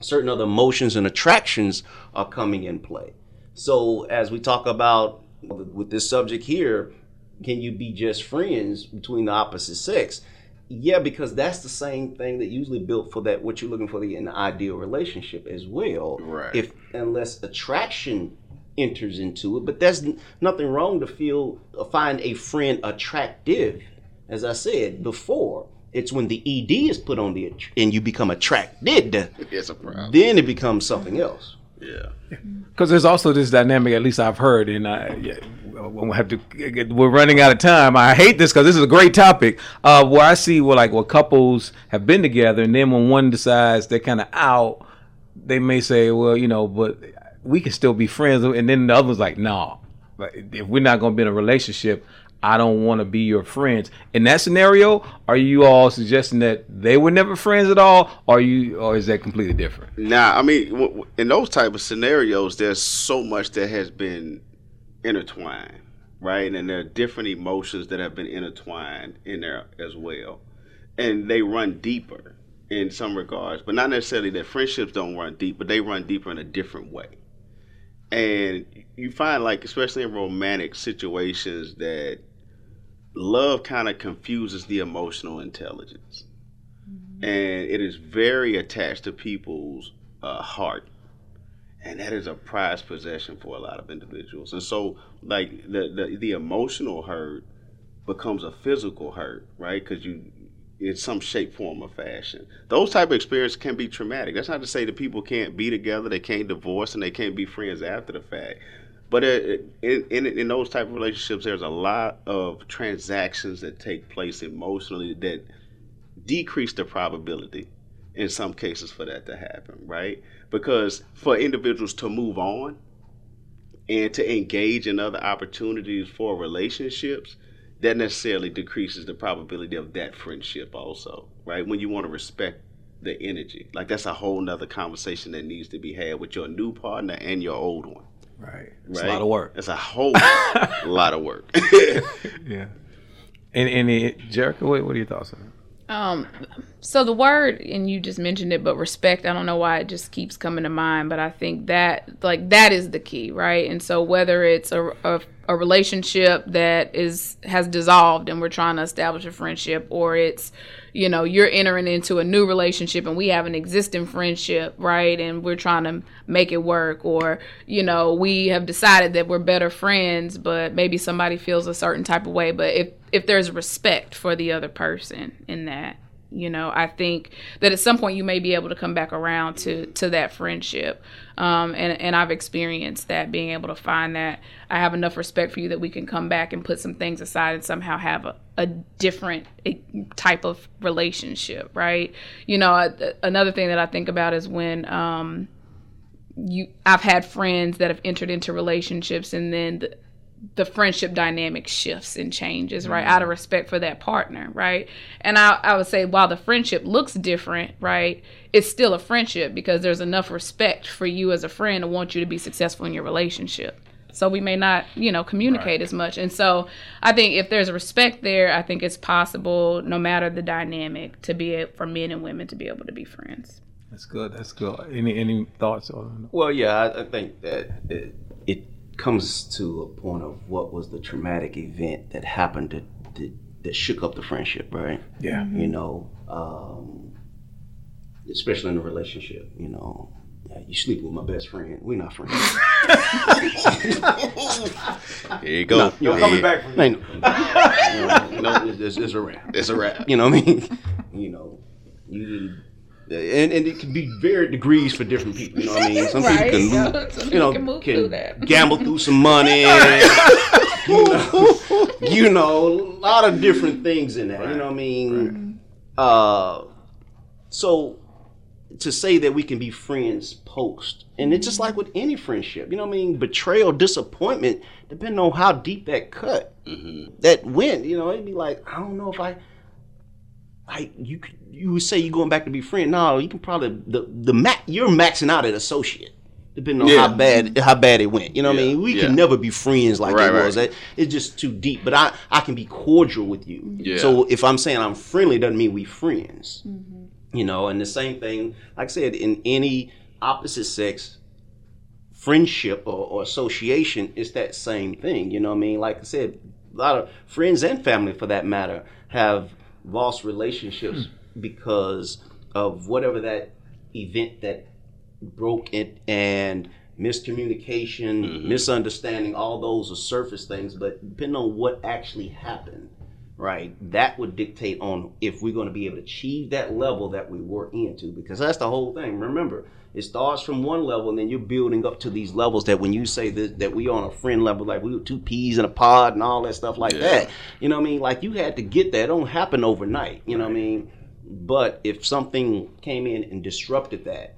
certain other emotions and attractions are coming in play. So as we talk about with this subject here, can you be just friends between the opposite sex? Yeah, because that's the same thing that usually built for that what you're looking for the, in the ideal relationship as well. Right. If unless attraction enters into it, but there's nothing wrong to feel uh, find a friend attractive. As I said before, it's when the ed is put on the and you become attracted It's a problem. then it becomes something else. Yeah. Because there's also this dynamic, at least I've heard, and I, yeah, we'll have to. We're running out of time. I hate this because this is a great topic. Uh, where I see where like where couples have been together, and then when one decides they're kind of out, they may say, "Well, you know, but we can still be friends," and then the other's like, "No, but if we're not going to be in a relationship." I don't want to be your friends. In that scenario, are you all suggesting that they were never friends at all, or you, or is that completely different? Nah, I mean, in those type of scenarios, there's so much that has been intertwined, right? And there are different emotions that have been intertwined in there as well, and they run deeper in some regards, but not necessarily that friendships don't run deep, but they run deeper in a different way. And you find, like, especially in romantic situations, that love kind of confuses the emotional intelligence and it is very attached to people's uh, heart and that is a prized possession for a lot of individuals. And so like the the, the emotional hurt becomes a physical hurt right? Because you in some shape form or fashion. Those type of experiences can be traumatic. That's not to say that people can't be together they can't divorce and they can't be friends after the fact. But in, in in those type of relationships there's a lot of transactions that take place emotionally that decrease the probability in some cases for that to happen, right? Because for individuals to move on and to engage in other opportunities for relationships, that necessarily decreases the probability of that friendship also, right? When you want to respect the energy. Like that's a whole nother conversation that needs to be had with your new partner and your old one. Right. It's Right? a lot of work. It's a whole lot of work. Yeah. And and Jericho, what, what are your thoughts on that? Um, so the word, and you just mentioned it, but respect. I don't know why it just keeps coming to mind, but I think that like that is the key, right? And so whether it's a, a a relationship that is has dissolved and we're trying to establish a friendship, or it's you know you're entering into a new relationship and we have an existing friendship, right? And we're trying to make it work, or you know we have decided that we're better friends, but maybe somebody feels a certain type of way. But if if there's respect for the other person in that you know i think that at some point you may be able to come back around to to that friendship. Um, and and i've experienced that being able to find that. I have enough respect for you that we can come back and put some things aside and somehow have a, a different type of relationship right? You know a- another thing that i think about is when um you i've had friends that have entered into relationships and then the, the friendship dynamic shifts and changes, right? Out of mm-hmm. respect for that partner, right? And I, I would say while the friendship looks different, right, it's still a friendship because there's enough respect for you as a friend to want you to be successful in your relationship. So we may not, you know, communicate as much. And so I think if there's respect there, I think it's possible, no matter the dynamic, to be a, for men and women to be able to be friends. That's good. That's good. Any any thoughts on? Well, yeah, I, I think that it, it comes to a point of what was the traumatic event that happened that that, that shook up the friendship, right? Yeah. You know, um, especially in a relationship. You know, you sleep with my best friend. We're not friends. Here you go. you know, Here you- back from ain't no, you know, it's, it's, it's a wrap. It's a wrap. You know what I mean? You know, you and, and it can be varied degrees for different people. You know what I mean? Some Right, people yeah. can, Some you know, can can through gamble through some money. you know, you know, a lot of different things in that. You know what I mean? Uh, so to say that we can be friends post. And it's just like with any friendship, you know what I mean? Betrayal, disappointment, depending on how deep that cut that went, you know, it'd be like, I don't know if I I you you would say you're going back to be friend. No, you can probably the the ma- you're maxing out at associate. Depending on Yeah. how bad how bad it went, you know what I mean. We yeah. can never be friends like Right, it was. right. That it's just too deep. But I I can be cordial with you. Yeah. So if I'm saying I'm friendly, doesn't mean we friends. Mm-hmm. You know, and the same thing, like I said, in any opposite sex friendship or, or association, it's that same thing. You know what I mean? Like I said, a lot of friends and family, for that matter, have lost relationships hmm. because of whatever that event that broke it and miscommunication, mm-hmm. misunderstanding, all those are surface things. But depending on what actually happened, right, that would dictate on if we're going to be able to achieve that level that we were into. Because that's the whole thing. Remember, it starts from one level and then you're building up to these levels that when you say that, that we on a friend level, like we were two peas in a pod and all that stuff like Yeah. that. You know what I mean? Like you had to get that. It don't happen overnight. You know what I mean? But if something came in and disrupted that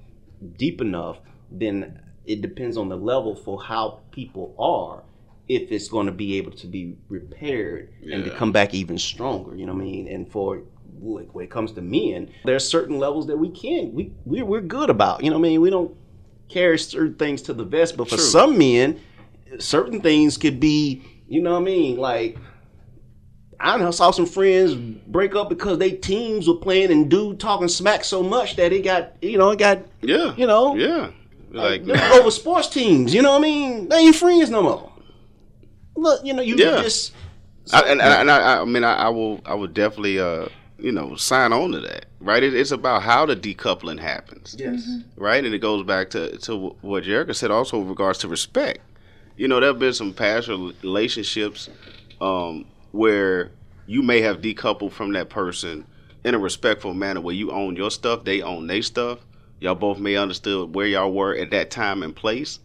deep enough, then it depends on the level for how people are. If it's going to be able to be repaired and to come back even stronger, you know what I mean? And for when it comes to men, there are certain levels that we can we we're, we're good about. You know what I mean? We don't carry certain things to the vest, but for True. some men, certain things could be, you know what I mean, like I know saw some friends break up because they teams were playing and dude talking smack so much that it got you know it got Yeah. You know? Yeah. Like, over sports teams. You know what I mean? They ain't friends no more. Look, you know you Yeah. just I, and, and, and I, I mean, I, I will, I would definitely, uh, you know, sign on to that. Right? It, it's about how the decoupling happens. yes. right? And it goes back to to what Jerica said also with regards to respect. You know, there have been some past relationships um, where you may have decoupled from that person in a respectful manner, where you own your stuff, they own their stuff. Y'all both may understood where y'all were at that time and place,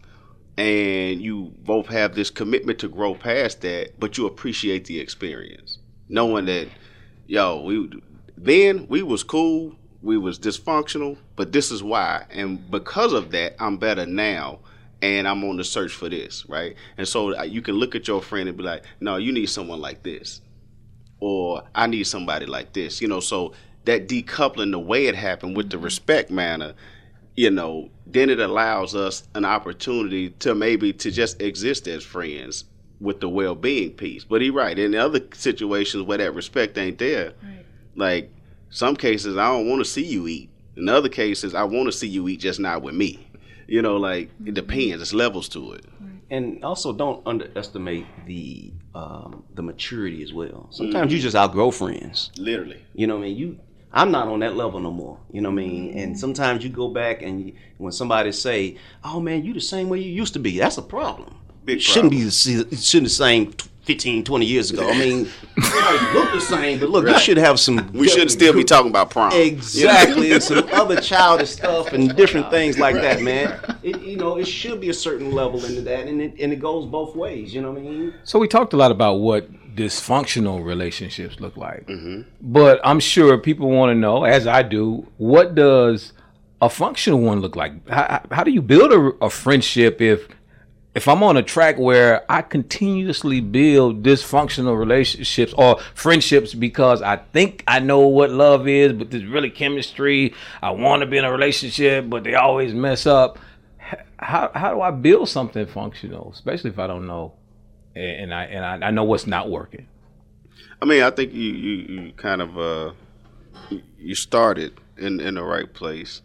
and you both have this commitment to grow past that, but you appreciate the experience, knowing that, yo, we then we was cool, we was dysfunctional, but this is why, and because of that, I'm better now, and I'm on the search for this, right? And so uh, you can look at your friend and be like, no, you need someone like this, or I need somebody like this, you know. So that decoupling, the way it happened with the respect manner, you know, then it allows us an opportunity to maybe to just exist as friends with the well-being piece. But he right in other situations where that respect ain't there. Like some cases, I don't want to see you eat. In other cases, I want to see you eat, just not with me. You know, like it depends. It's levels to it. And also don't underestimate the um, the maturity as well. Sometimes you just outgrow friends. Literally. You know what I mean? You I'm not on that level no more. You know what I mean? And sometimes you go back and you, when somebody say, "Oh man, you the same way you used to be," that's a problem. Big shouldn't problem. be the, shouldn't the same 15, 20 years ago. I mean, you might look the same, but look, you should have some. We shouldn't still be talking about prom. Exactly, and some other childish stuff and different things like that, man. It, you know, it should be a certain level into that, and it, and it goes both ways. You know what I mean? So we talked a lot about what dysfunctional relationships look like, mm-hmm. but I'm sure people want to know, as I do, what does a functional one look like? How, how do you build a, a friendship if if I'm on a track where I continuously build dysfunctional relationships or friendships because I think I know what love is, but there's really chemistry. I want to be in a relationship, but they always mess up. How how do I build something functional, especially if I don't know, and I and I, I know what's not working? I mean, I think you you, you kind of uh, you- you started in in the right place.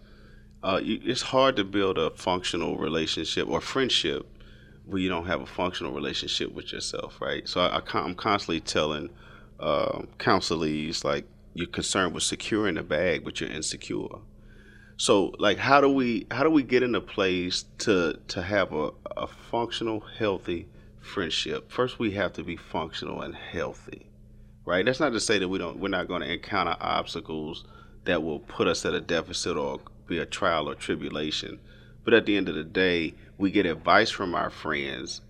Uh, you, it's hard to build a functional relationship or friendship where you don't have a functional relationship with yourself, right? So I, I'm constantly telling uh, counselees like you're concerned with securing the bag, but you're insecure. So like, how do we how do we get in a place to to have a, a functional, healthy friendship? First, we have to be functional and healthy right? That's not to say that we don't we're not going to encounter obstacles that will put us at a deficit or be a trial or tribulation. But at the end of the day, we get advice from our friends,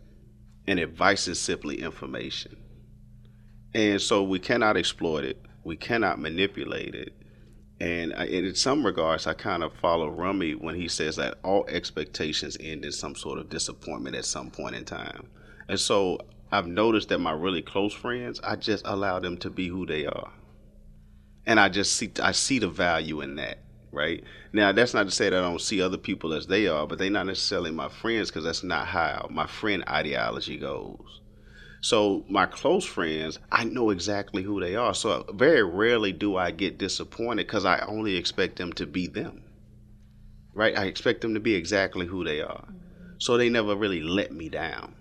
and advice is simply information. And so we cannot exploit it, we cannot manipulate it, And, and in some regards, I kind of follow Rumi when he says that all expectations end in some sort of disappointment at some point in time. And so I've noticed that my really close friends, I just allow them to be who they are. And I just see I see the value in that, right? Now that's not to say that I don't see other people as they are, but they're not necessarily my friends because that's not how my friend ideology goes. So my close friends, I know exactly who they are. So very rarely do I get disappointed because I only expect them to be them. Right? I expect them to be exactly who they are. So they never really let me down.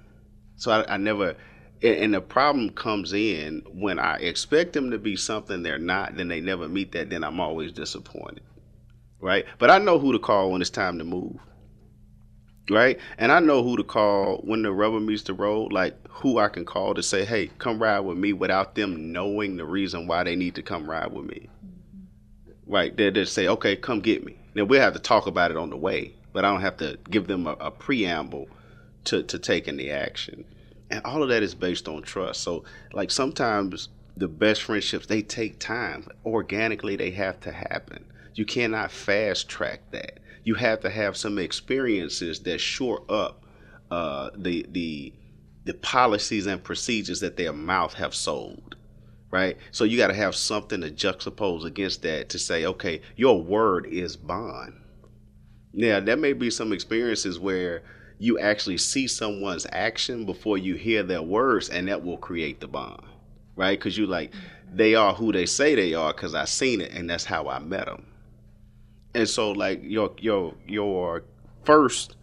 So I, I never and the problem comes in when I expect them to be something they're not, then they never meet that, then I'm always disappointed. Right? But I know who to call when it's time to move right? And I know who to call when the rubber meets the road, like who I can call to say, hey, come ride with me without them knowing the reason why they need to come ride with me. Mm-hmm. Right? They just say, okay, come get me. Then we'll have to talk about it on the way, but I don't have to give them a, a preamble to, to taking the action. And all of that is based on trust. So, like, sometimes the best friendships, they take time. Organically, they have to happen. You cannot fast track that. You have to have some experiences that shore up uh, the the the policies and procedures that their mouth have sold right? So you got to have something to juxtapose against that to say okay your word is bond. Now there may be some experiences where you actually see someone's action before you hear their words and that will create the bond right? Because you like they are who they say they are because i seen it and that's how i met them and so like your your your first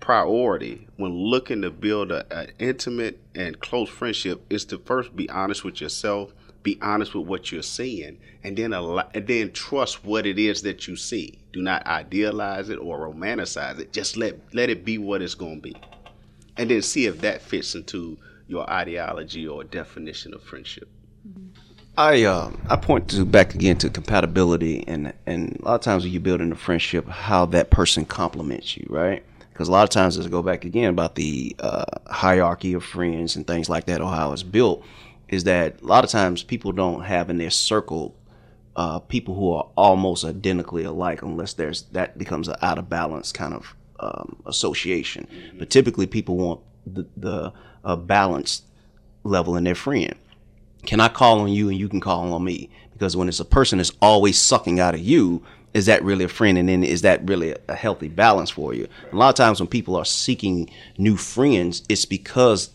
priority when looking to build an intimate and close friendship is to first be honest with yourself be honest with what you're seeing and then allow, and then trust what it is that you see. Do not idealize it or romanticize it. Just let let it be what it's going to be. And then see if that fits into your ideology or definition of friendship. I uh, I point to back again to compatibility and and a lot of times when you're building a friendship, how that person complements you, right? Because a lot of times, as I go back again about the uh, hierarchy of friends and things like that, or how it's built, is that a lot of times people don't have in their circle uh, people who are almost identically alike, unless there's that becomes an out of balance kind of um, association. Mm-hmm. But typically, people want the, the uh, balanced level in their friend can I call on you and you can call on me? Because when it's a person that's always sucking out of you, is that really a friend? And then is that really a healthy balance for you? A lot of times when people are seeking new friends, it's because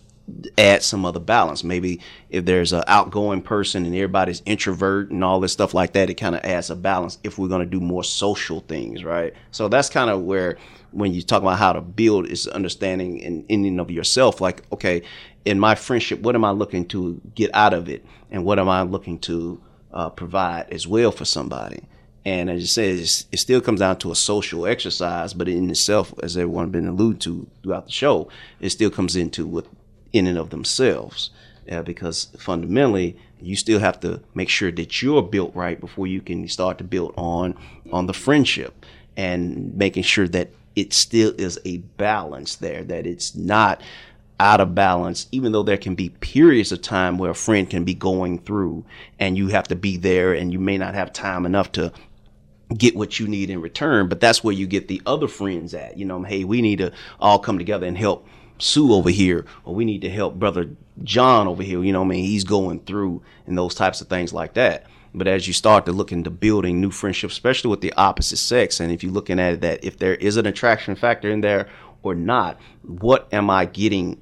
add some other balance. Maybe if there's an outgoing person and everybody's introvert and all this stuff like that, it kind of adds a balance if we're going to do more social things, right? So that's kind of where when you talk about how to build is understanding and ending of yourself. Like, okay, in my friendship, what am I looking to get out of it, and what am I looking to uh, provide as well for somebody? And as you said, it still comes down to a social exercise, but in itself, as everyone been alluded to throughout the show, it still comes into with in and of themselves. Uh, because fundamentally, you still have to make sure that you're built right before you can start to build on on the friendship and making sure that it still is a balance there, that it's not out of balance, even though there can be periods of time where a friend can be going through and you have to be there and you may not have time enough to get what you need in return. But that's where you get the other friends at. You know, hey, we need to all come together and help Sue over here, or we need to help brother John over here. You know, I mean, he's going through and those types of things like that. But as you start to look into building new friendships, especially with the opposite sex, and if you're looking at it, that if there is an attraction factor in there or not, what am I getting?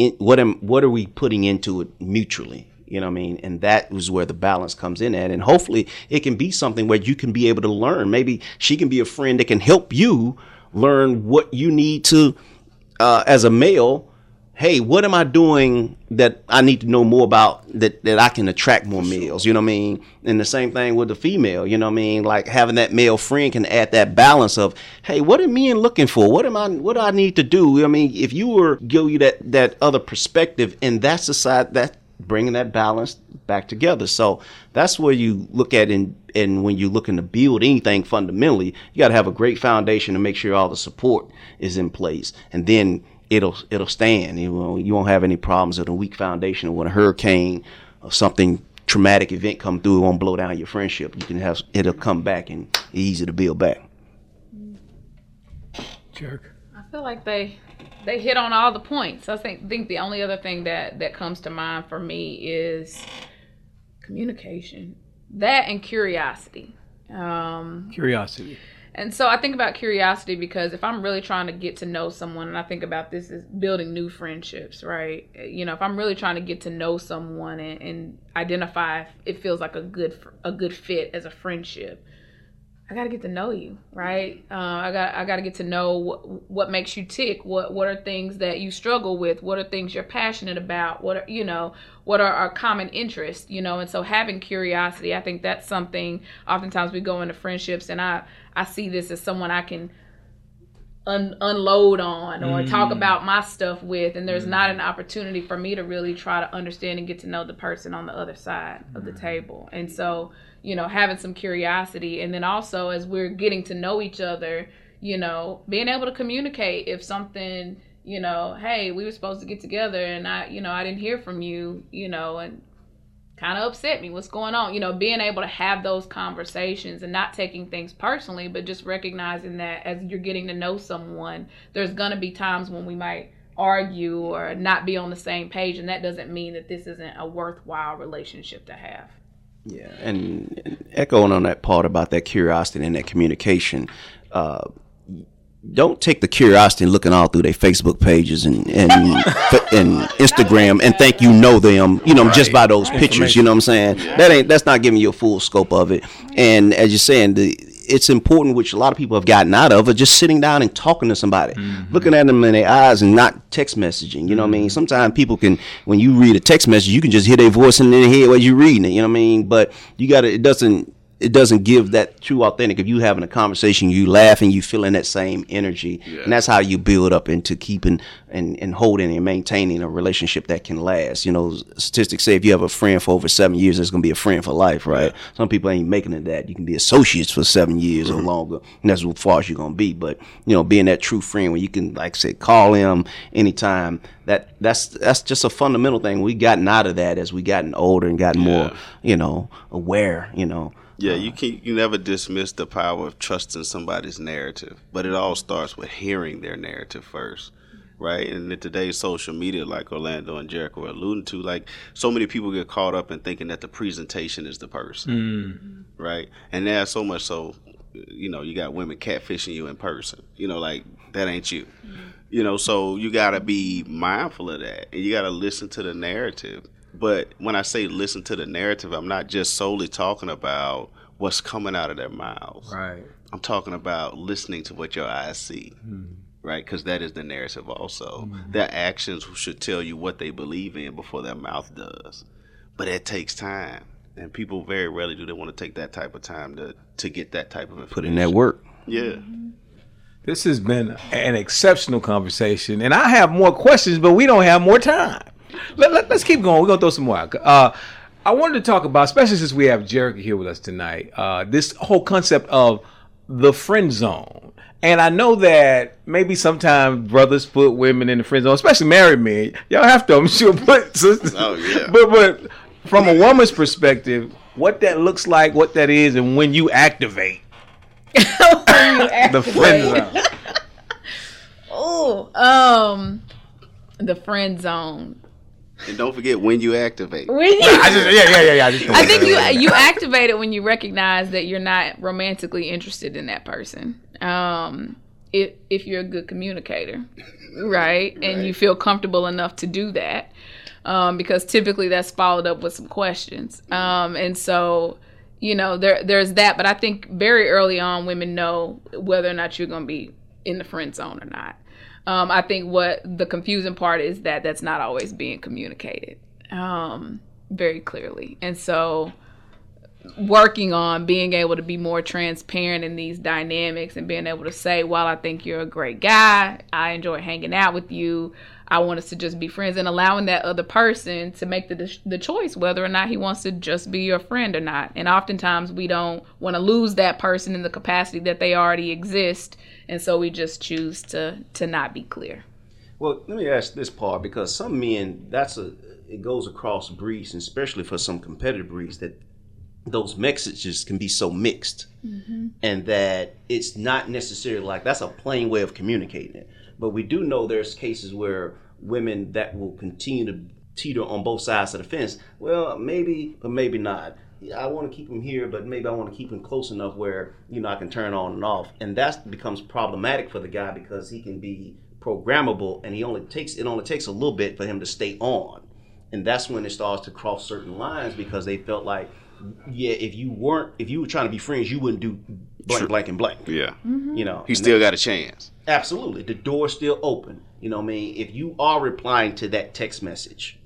In, what am what are we putting into it mutually? You know what I mean? And that is where the balance comes in at. And hopefully it can be something where you can be able to learn. Maybe she can be a friend that can help you learn what you need to uh, as a male hey, what am I doing that I need to know more about that, that I can attract more males? You know what I mean? And the same thing with the female, you know what I mean? Like having that male friend can add that balance of, hey, what are men looking for? What am I what do I need to do? I mean, if you were give you that that other perspective and that's the side that bringing that balance back together. So that's where you look at and and when you're looking to build anything fundamentally, you got to have a great foundation to make sure all the support is in place. And then it'll it'll stand. You won't, you won't have any problems with a weak foundation when a hurricane or something traumatic event come through, it won't blow down your friendship. You can have it'll come back and easy to build back. Jerk. I feel like they they hit on all the points. I think think the only other thing that that comes to mind for me is communication. That and curiosity. Um, Curiosity. And so I think about curiosity because if I'm really trying to get to know someone, and I think about this as building new friendships, right? You know, if I'm really trying to get to know someone and, and identify if it feels like a good a good fit as a friendship, I got to get to know you, right? Uh, I got I got to get to know what what makes you tick. What what are things that you struggle with? What are things you're passionate about? What are you know? What are our common interests? You know, and so having curiosity, I think that's something. Oftentimes we go into friendships, and I I see this as someone I can un- unload on or mm. talk about my stuff with and there's mm. not an opportunity for me to really try to understand and get to know the person on the other side of the mm. table and so you know having some curiosity and then also as we're getting to know each other you know being able to communicate if something you know hey we were supposed to get together and i you know i didn't hear from you you know and kind of upset me. What's going on? You know, being able to have those conversations and not taking things personally, but just recognizing that as you're getting to know someone, there's going to be times when we might argue or not be on the same page. And that doesn't mean that this isn't a worthwhile relationship to have. Yeah, and, and echoing on that part about that curiosity and that communication, uh, don't take the curiosity and looking all through their Facebook pages and and, and Instagram and think you know them, you know, just by those pictures. You know what I'm saying? That ain't that's not giving you a full scope of it. And as you're saying, the it's important, which a lot of people have gotten out of, are just sitting down and talking to somebody, mm-hmm. looking at them in their eyes and not text messaging. You know what I mean? Mm-hmm. Sometimes people can, when you read a text message, you can just hear their voice in their head while you're reading it. You know what I mean? But you got to, it doesn't, it doesn't give that true authentic. If you having a conversation, you laughing, you feeling that same energy, and that's how you build up into keeping and, and holding and maintaining a relationship that can last. You know, statistics say if you have a friend for over seven years, it's gonna be a friend for life, right? Some people ain't making it that. You can be associates for seven years or mm-hmm. longer, and that's as far as you're gonna be. But you know, being that true friend where you can, like I said, call him anytime. That that's that's just a fundamental thing. We gotten out of that as we gotten older and gotten more, you know, aware. You know. Yeah, uh-huh. you can you never dismiss the power of trusting somebody's narrative, but it all starts with hearing their narrative first, right? And in today's social media, like Orlando and Jericho were alluding to, like so many people get caught up in thinking that the presentation is the person, mm-hmm. right? And there's so much so, you know, you got women catfishing you in person, you know, like that ain't you, mm-hmm. you know. So you got to be mindful of that, and you got to listen to the narrative. But when I say listen to the narrative, I'm not just solely talking about what's coming out of their mouths. Right. I'm talking about listening to what your eyes see, hmm. right? Because that is the narrative also. Hmm. Their actions should tell you what they believe in before their mouth does. But it takes time. And people very rarely do they want to take that type of time to, to get that type of information. Put in that work. Yeah. This has been an exceptional conversation, and I have more questions, but we don't have more time. Let, let, us keep going. We're gonna throw some more. out. Uh, I wanted to talk about, especially since we have Jericho here with us tonight, uh, this whole concept of the friend zone. And I know that maybe sometimes brothers put women in the friend zone, especially married men. Y'all have to, I'm sure, put sisters. Oh, yeah. But but from a woman's perspective, what that looks like, what that is, and when you activate the friend zone. Oh, um, the friend zone. And don't forget when you activate. When you, I just, yeah, yeah, yeah, yeah. I, just I think you you activate it when you recognize that you're not romantically interested in that person. Um, if if you're a good communicator, right, and you feel comfortable enough to do that, um, because typically that's followed up with some questions. Um, and so, you know, there there's that. But I think very early on, women know whether or not you're going to be in the friend zone or not. Um, I think what the confusing part is that that's not always being communicated um, very clearly, and so working on being able to be more transparent in these dynamics and being able to say, "While I think you're a great guy, I enjoy hanging out with you. I want us to just be friends," and allowing that other person to make the the choice whether or not he wants to just be your friend or not. And oftentimes we don't want to lose that person in the capacity that they already exist, and so we just choose to to not be clear. Well, let me ask this part because some men, that's a it goes across breeds, and especially for some competitive breeds, that those messages can be so mixed, mm-hmm. and that it's not necessarily like that's a plain way of communicating it. But we do know there's cases where women that will continue to teeter on both sides of the fence. Well, maybe, but maybe not. I want to keep him here, but maybe I want to keep him close enough where you know I can turn on and off, and that becomes problematic for the guy because he can be programmable, and he only takes it only takes a little bit for him to stay on, and that's when it starts to cross certain lines because they felt like, yeah, if you weren't, if you were trying to be friends, you wouldn't do blank, blank, and blank. Yeah. You know, mm-hmm. He still got a chance. Absolutely. The door's still open. You know what I mean? If you are replying to that text message,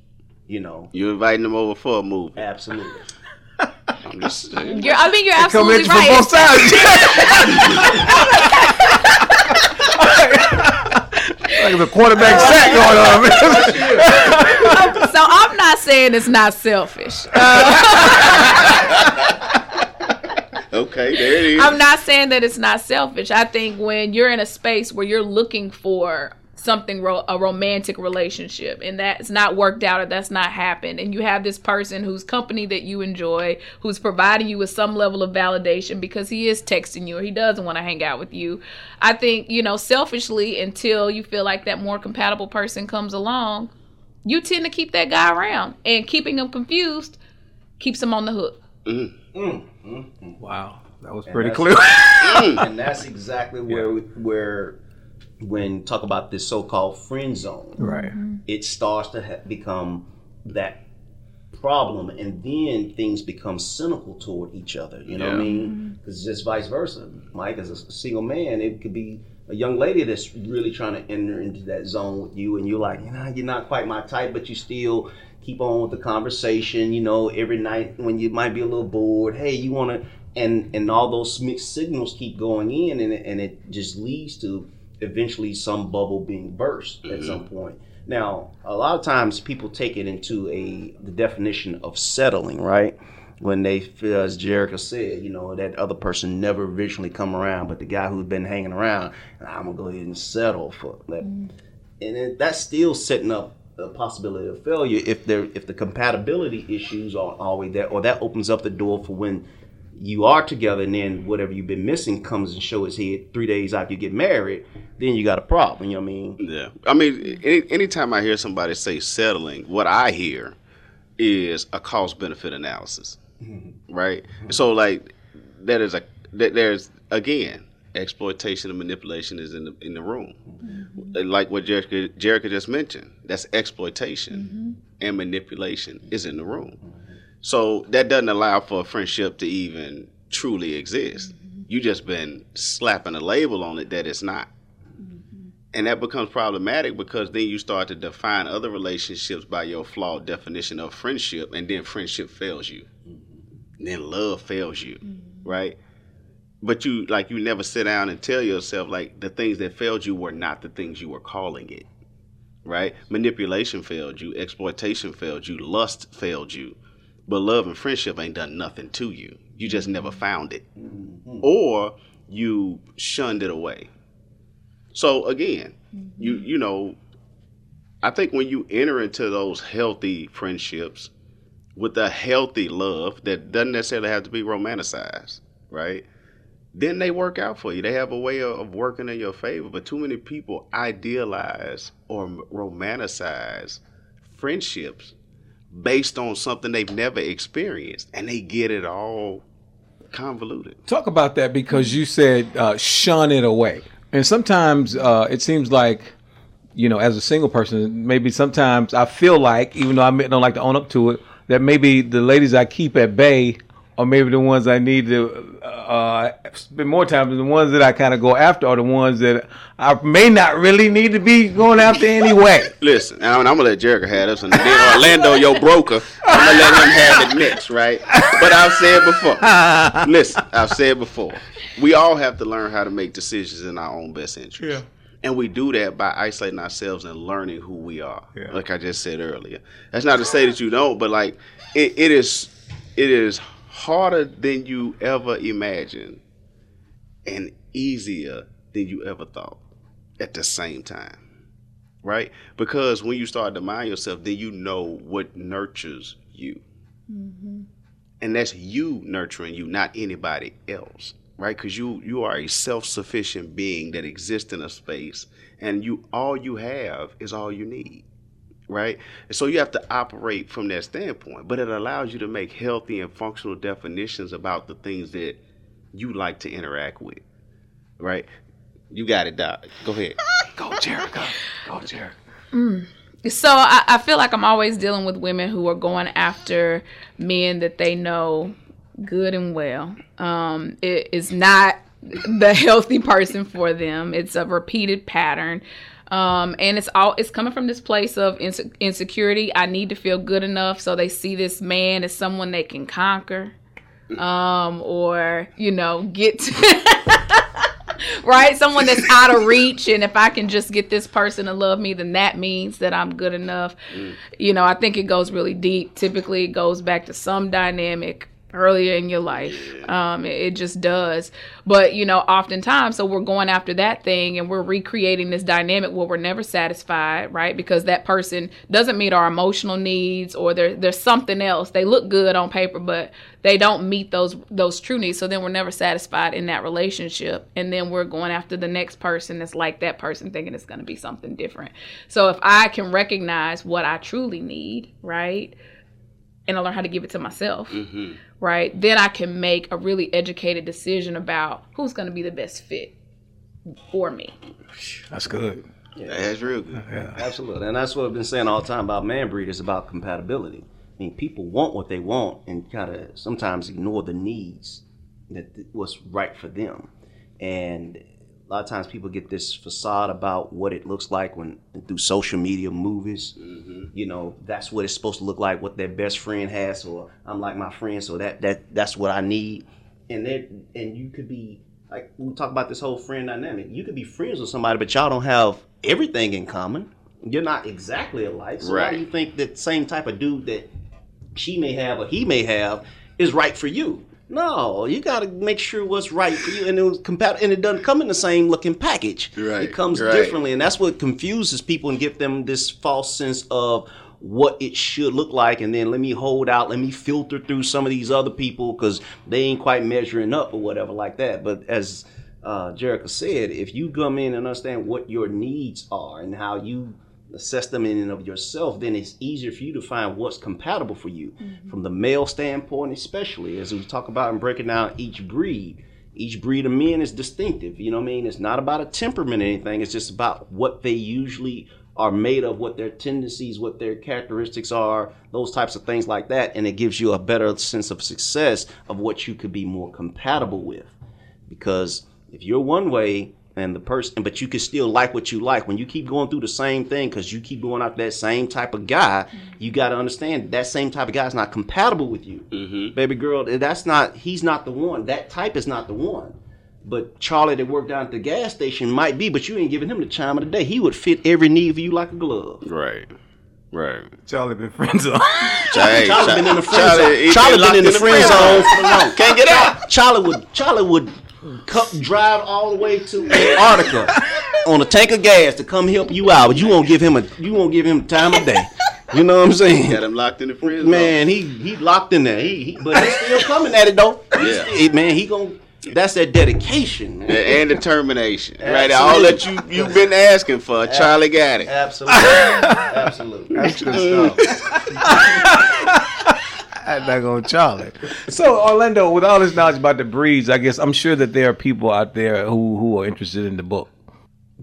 you know, You're inviting them over for a movie. absolutely. I'm just saying. You're, I mean, you're Come absolutely at you from right. both sides. like the quarterback sack going on. man. so I'm not saying it's not selfish. Okay, there it is. I'm not saying that it's not selfish. I think when you're in a space where you're looking for something ro- a romantic relationship and that's not worked out or that's not happened and you have this person whose company that you enjoy who's providing you with some level of validation because he is texting you or he doesn't want to hang out with you i think you know selfishly until you feel like that more compatible person comes along you tend to keep that guy around and keeping him confused keeps him on the hook mm. Mm. Mm-hmm. Wow, that was pretty clear. and that's exactly where where when talk about this so-called friend zone, right. Mm-hmm. it starts to ha- become that problem, and then things become cynical toward each other. You know what I mean? Mm-hmm. Because just vice versa. Mike, as a single man, it could be a young lady that's really trying to enter into that zone with you, and you're like, you know, you're not quite my type, but you still keep on with the conversation. You know, every night when you might be a little bored, hey, you want to, and and all those mixed signals keep going in, and it, and it just leads to eventually some bubble being burst at some mm-hmm. point. Now, a lot of times people take it into a the definition of settling, right? When they feel, as Jerica said, you know, that other person never originally come around, but the guy who's been hanging around, I'm gonna go ahead and settle for that. Mm-hmm. And it, that's still setting up a possibility of failure if there if the compatibility issues are always there, or that opens up the door for when you are together and then whatever you've been missing comes and show its head three days after you get married, then you got a problem. You know what I mean? Yeah. I mean, any, anytime I hear somebody say settling, what I hear is a cost benefit analysis. Mm-hmm. Right? So, like, that is a, that there's, again, exploitation and manipulation is in the, in the room. Mm-hmm. Like what Jerica, Jericho just mentioned, that's exploitation mm-hmm. and manipulation is in the room. So, that doesn't allow for a friendship to even truly exist. Mm-hmm. You just been slapping a label on it that it's not. And that becomes problematic because then you start to define other relationships by your flawed definition of friendship and then friendship fails you. And then love fails you right but you like you never sit down and tell yourself like the things that failed you were not the things you were calling it right? Manipulation failed you. Exploitation failed you. Lust failed you. But love and friendship ain't done nothing to you. You just never found it. Mm-hmm. Or you shunned it away. So again, you mm-hmm. you know, I think when you enter into those healthy friendships with a healthy love that doesn't necessarily have to be romanticized, right? Then they work out for you. They have a way of, working in your favor. But too many people idealize or romanticize friendships based on something they've never experienced, and they get it all convoluted. Talk about that because you said uh, shun it away, and sometimes uh, it seems like, you know, as a single person, maybe sometimes I feel like, even though I don't like to own up to it, that maybe the ladies I keep at bay are maybe the ones I need to uh, spend more time. with. The ones that I kind of go after are the ones that I may not really need to be going after anyway. Listen, I'm, I'm gonna let Jericho have this, and then Orlando, your broker, I'm gonna let him have it next, right? But I've said before. Listen, I've said before. We all have to learn how to make decisions in our own best interest. Yeah. And we do that by isolating ourselves and learning who we are. Yeah. Like I just said earlier. That's not to say that you don't, but like it, it is it is harder than you ever imagined and easier than you ever thought at the same time. right? Because when you start to mind yourself, then you know what nurtures you. Mm-hmm. And that's you nurturing you, not anybody else, right? Because you you are a self-sufficient being that exists in a space, and you all you have is all you need, right? And so you have to operate from that standpoint, but it allows you to make healthy and functional definitions about the things that you like to interact with, right? You got it, Doc. Go ahead. Go, Jericho. Go, Jericho. So I, I feel like I'm always dealing with women who are going after men that they know good and well. Um, it is not the healthy person for them. It's a repeated pattern. Um, and it's all it's coming from this place of inse- insecurity. I need to feel good enough, so they see this man as someone they can conquer, um, or you know, get right? Someone that's out of reach. And if I can just get this person to love me, then that means that I'm good enough. You know, I think it goes really deep. Typically, it goes back to some dynamic earlier in your life. Um, it, it just does. But, you know, oftentimes, so we're going after that thing and we're recreating this dynamic where we're never satisfied, right? Because that person doesn't meet our emotional needs or there, there's something else. They look good on paper, but they don't meet those those true needs. So then we're never satisfied in that relationship. And then we're going after the next person that's like that person thinking it's going to be something different. So if I can recognize what I truly need, right? And I learn how to give it to myself, mm-hmm. right? Then I can make a really educated decision about who's going to be the best fit for me. That's good. Yeah. That's real good. Absolutely, and that's what I've been saying all the time about man breed is about compatibility. I mean, people want what they want and kind of sometimes ignore the needs that what's right for them. And a lot of times people get this facade about what it looks like when through social media movies. Mm-hmm. You know, that's what it's supposed to look like. What their best friend has, or I'm like my friend, so that that that's what I need. And that and you could be like we talk about this whole friend dynamic. You could be friends with somebody, but y'all don't have everything in common. You're not exactly alike. So why Right. do you think that same type of dude that she may have or he may have is right for you? No, you got to make sure what's right for you, and it was and it doesn't come in the same looking package. Right, It comes right. differently, and that's what confuses people and give them this false sense of what it should look like. And then let me hold out, let me filter through some of these other people because they ain't quite measuring up or whatever like that. But as uh, Jericho said, if you come in and understand what your needs are and how you assess them in and of yourself, then it's easier for you to find what's compatible for you mm-hmm. from the male standpoint, especially as we talk about and breaking down each breed. Each breed of men is distinctive. You know what I mean? It's not about a temperament or anything. It's just about what they usually are made of, what their tendencies, what their characteristics are, those types of things like that. And it gives you a better sense of success of what you could be more compatible with because if you're one way and the person but you can still like what you like when you keep going through the same thing because you keep going after that same type of guy you got to understand that same type of guy is not compatible with you mm-hmm. baby girl that's not he's not the one that type is not the one but Charlie that worked down at the gas station might be, but you ain't giving him the time of the day. He would fit every need for you like a glove. Right. Right. Charlie been friends on. Hey, Charlie been in the friend Charlie, zone. he Charlie locked been in the friend zone for long. Can't get out. Charlie would Charlie would come, drive all the way to Antarctica on a tank of gas to come help you out, but you won't give him a you won't give him time of day. You know what I'm saying? Got him locked in the friend Man, he he locked in there. He, he but he's still coming at it though. Yeah. he- man, he gon' that's that dedication. Man. and determination. Right. All that you you've been asking for, Charlie got it. Absolutely, absolutely. That's good stuff. I'm not gonna Charlie. So Orlando, with all this knowledge about the breeds, I guess I'm sure that there are people out there who who are interested in the book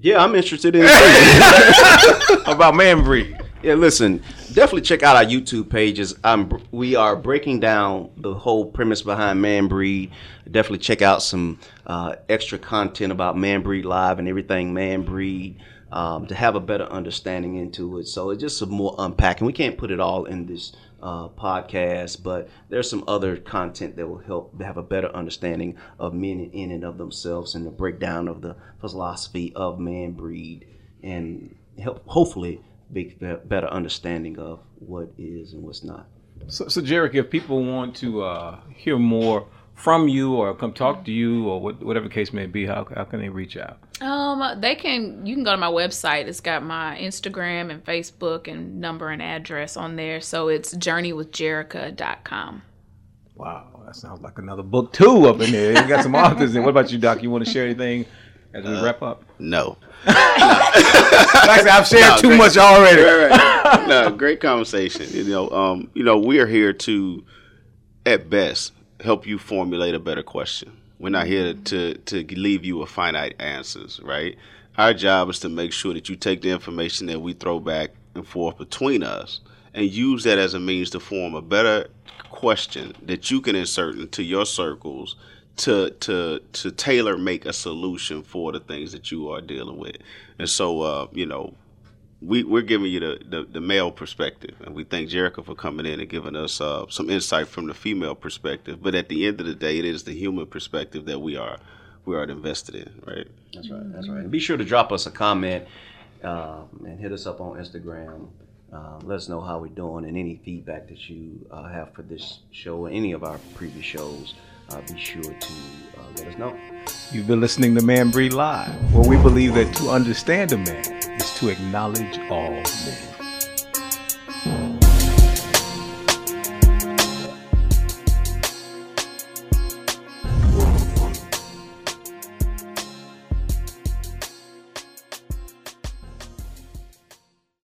Yeah, I'm interested in about man breed. Yeah, listen, definitely check out our YouTube pages. Um, we are breaking down the whole premise behind Man Breed. Definitely check out some uh, extra content about Man Breed Live and everything Man Breed um, to have a better understanding into it. So it's just some more unpacking. We can't put it all in this uh, podcast, but there's some other content that will help have a better understanding of men in and of themselves and the breakdown of the philosophy of Man Breed and help hopefully be better understanding of what is and what's not. So, so Jarek, if people want to uh, hear more from you or come talk to you or what, whatever case may be, how, how can they reach out? Um, they can. You can go to my website. It's got my Instagram and Facebook and number and address on there. So it's journeywithjerica.com. Wow, that sounds like another book too up in there. You got some authors. And what about you, Doc? You want to share anything as we wrap up? No. Like I've shared No, too great. much already. Right, right. no, great conversation. You know, um, you know, we are here to, at best, help you formulate a better question. We're not here to to leave you with finite answers, right? Our job is to make sure that you take the information that we throw back and forth between us and use that as a means to form a better question that you can insert into your circles to to to tailor make a solution for the things that you are dealing with. And so, uh, you know, we, we're giving you the, the, the male perspective, and we thank Jericho for coming in and giving us uh, some insight from the female perspective. But at the end of the day, it is the human perspective that we are we are invested in, right? That's right. That's right. And be sure to drop us a comment um, and hit us up on Instagram. Uh, let us know how we're doing and any feedback that you uh, have for this show or any of our previous shows. Uh, be sure to uh, let us know. You've been listening to Man Breed Live, where we believe that to understand a man is to acknowledge all men.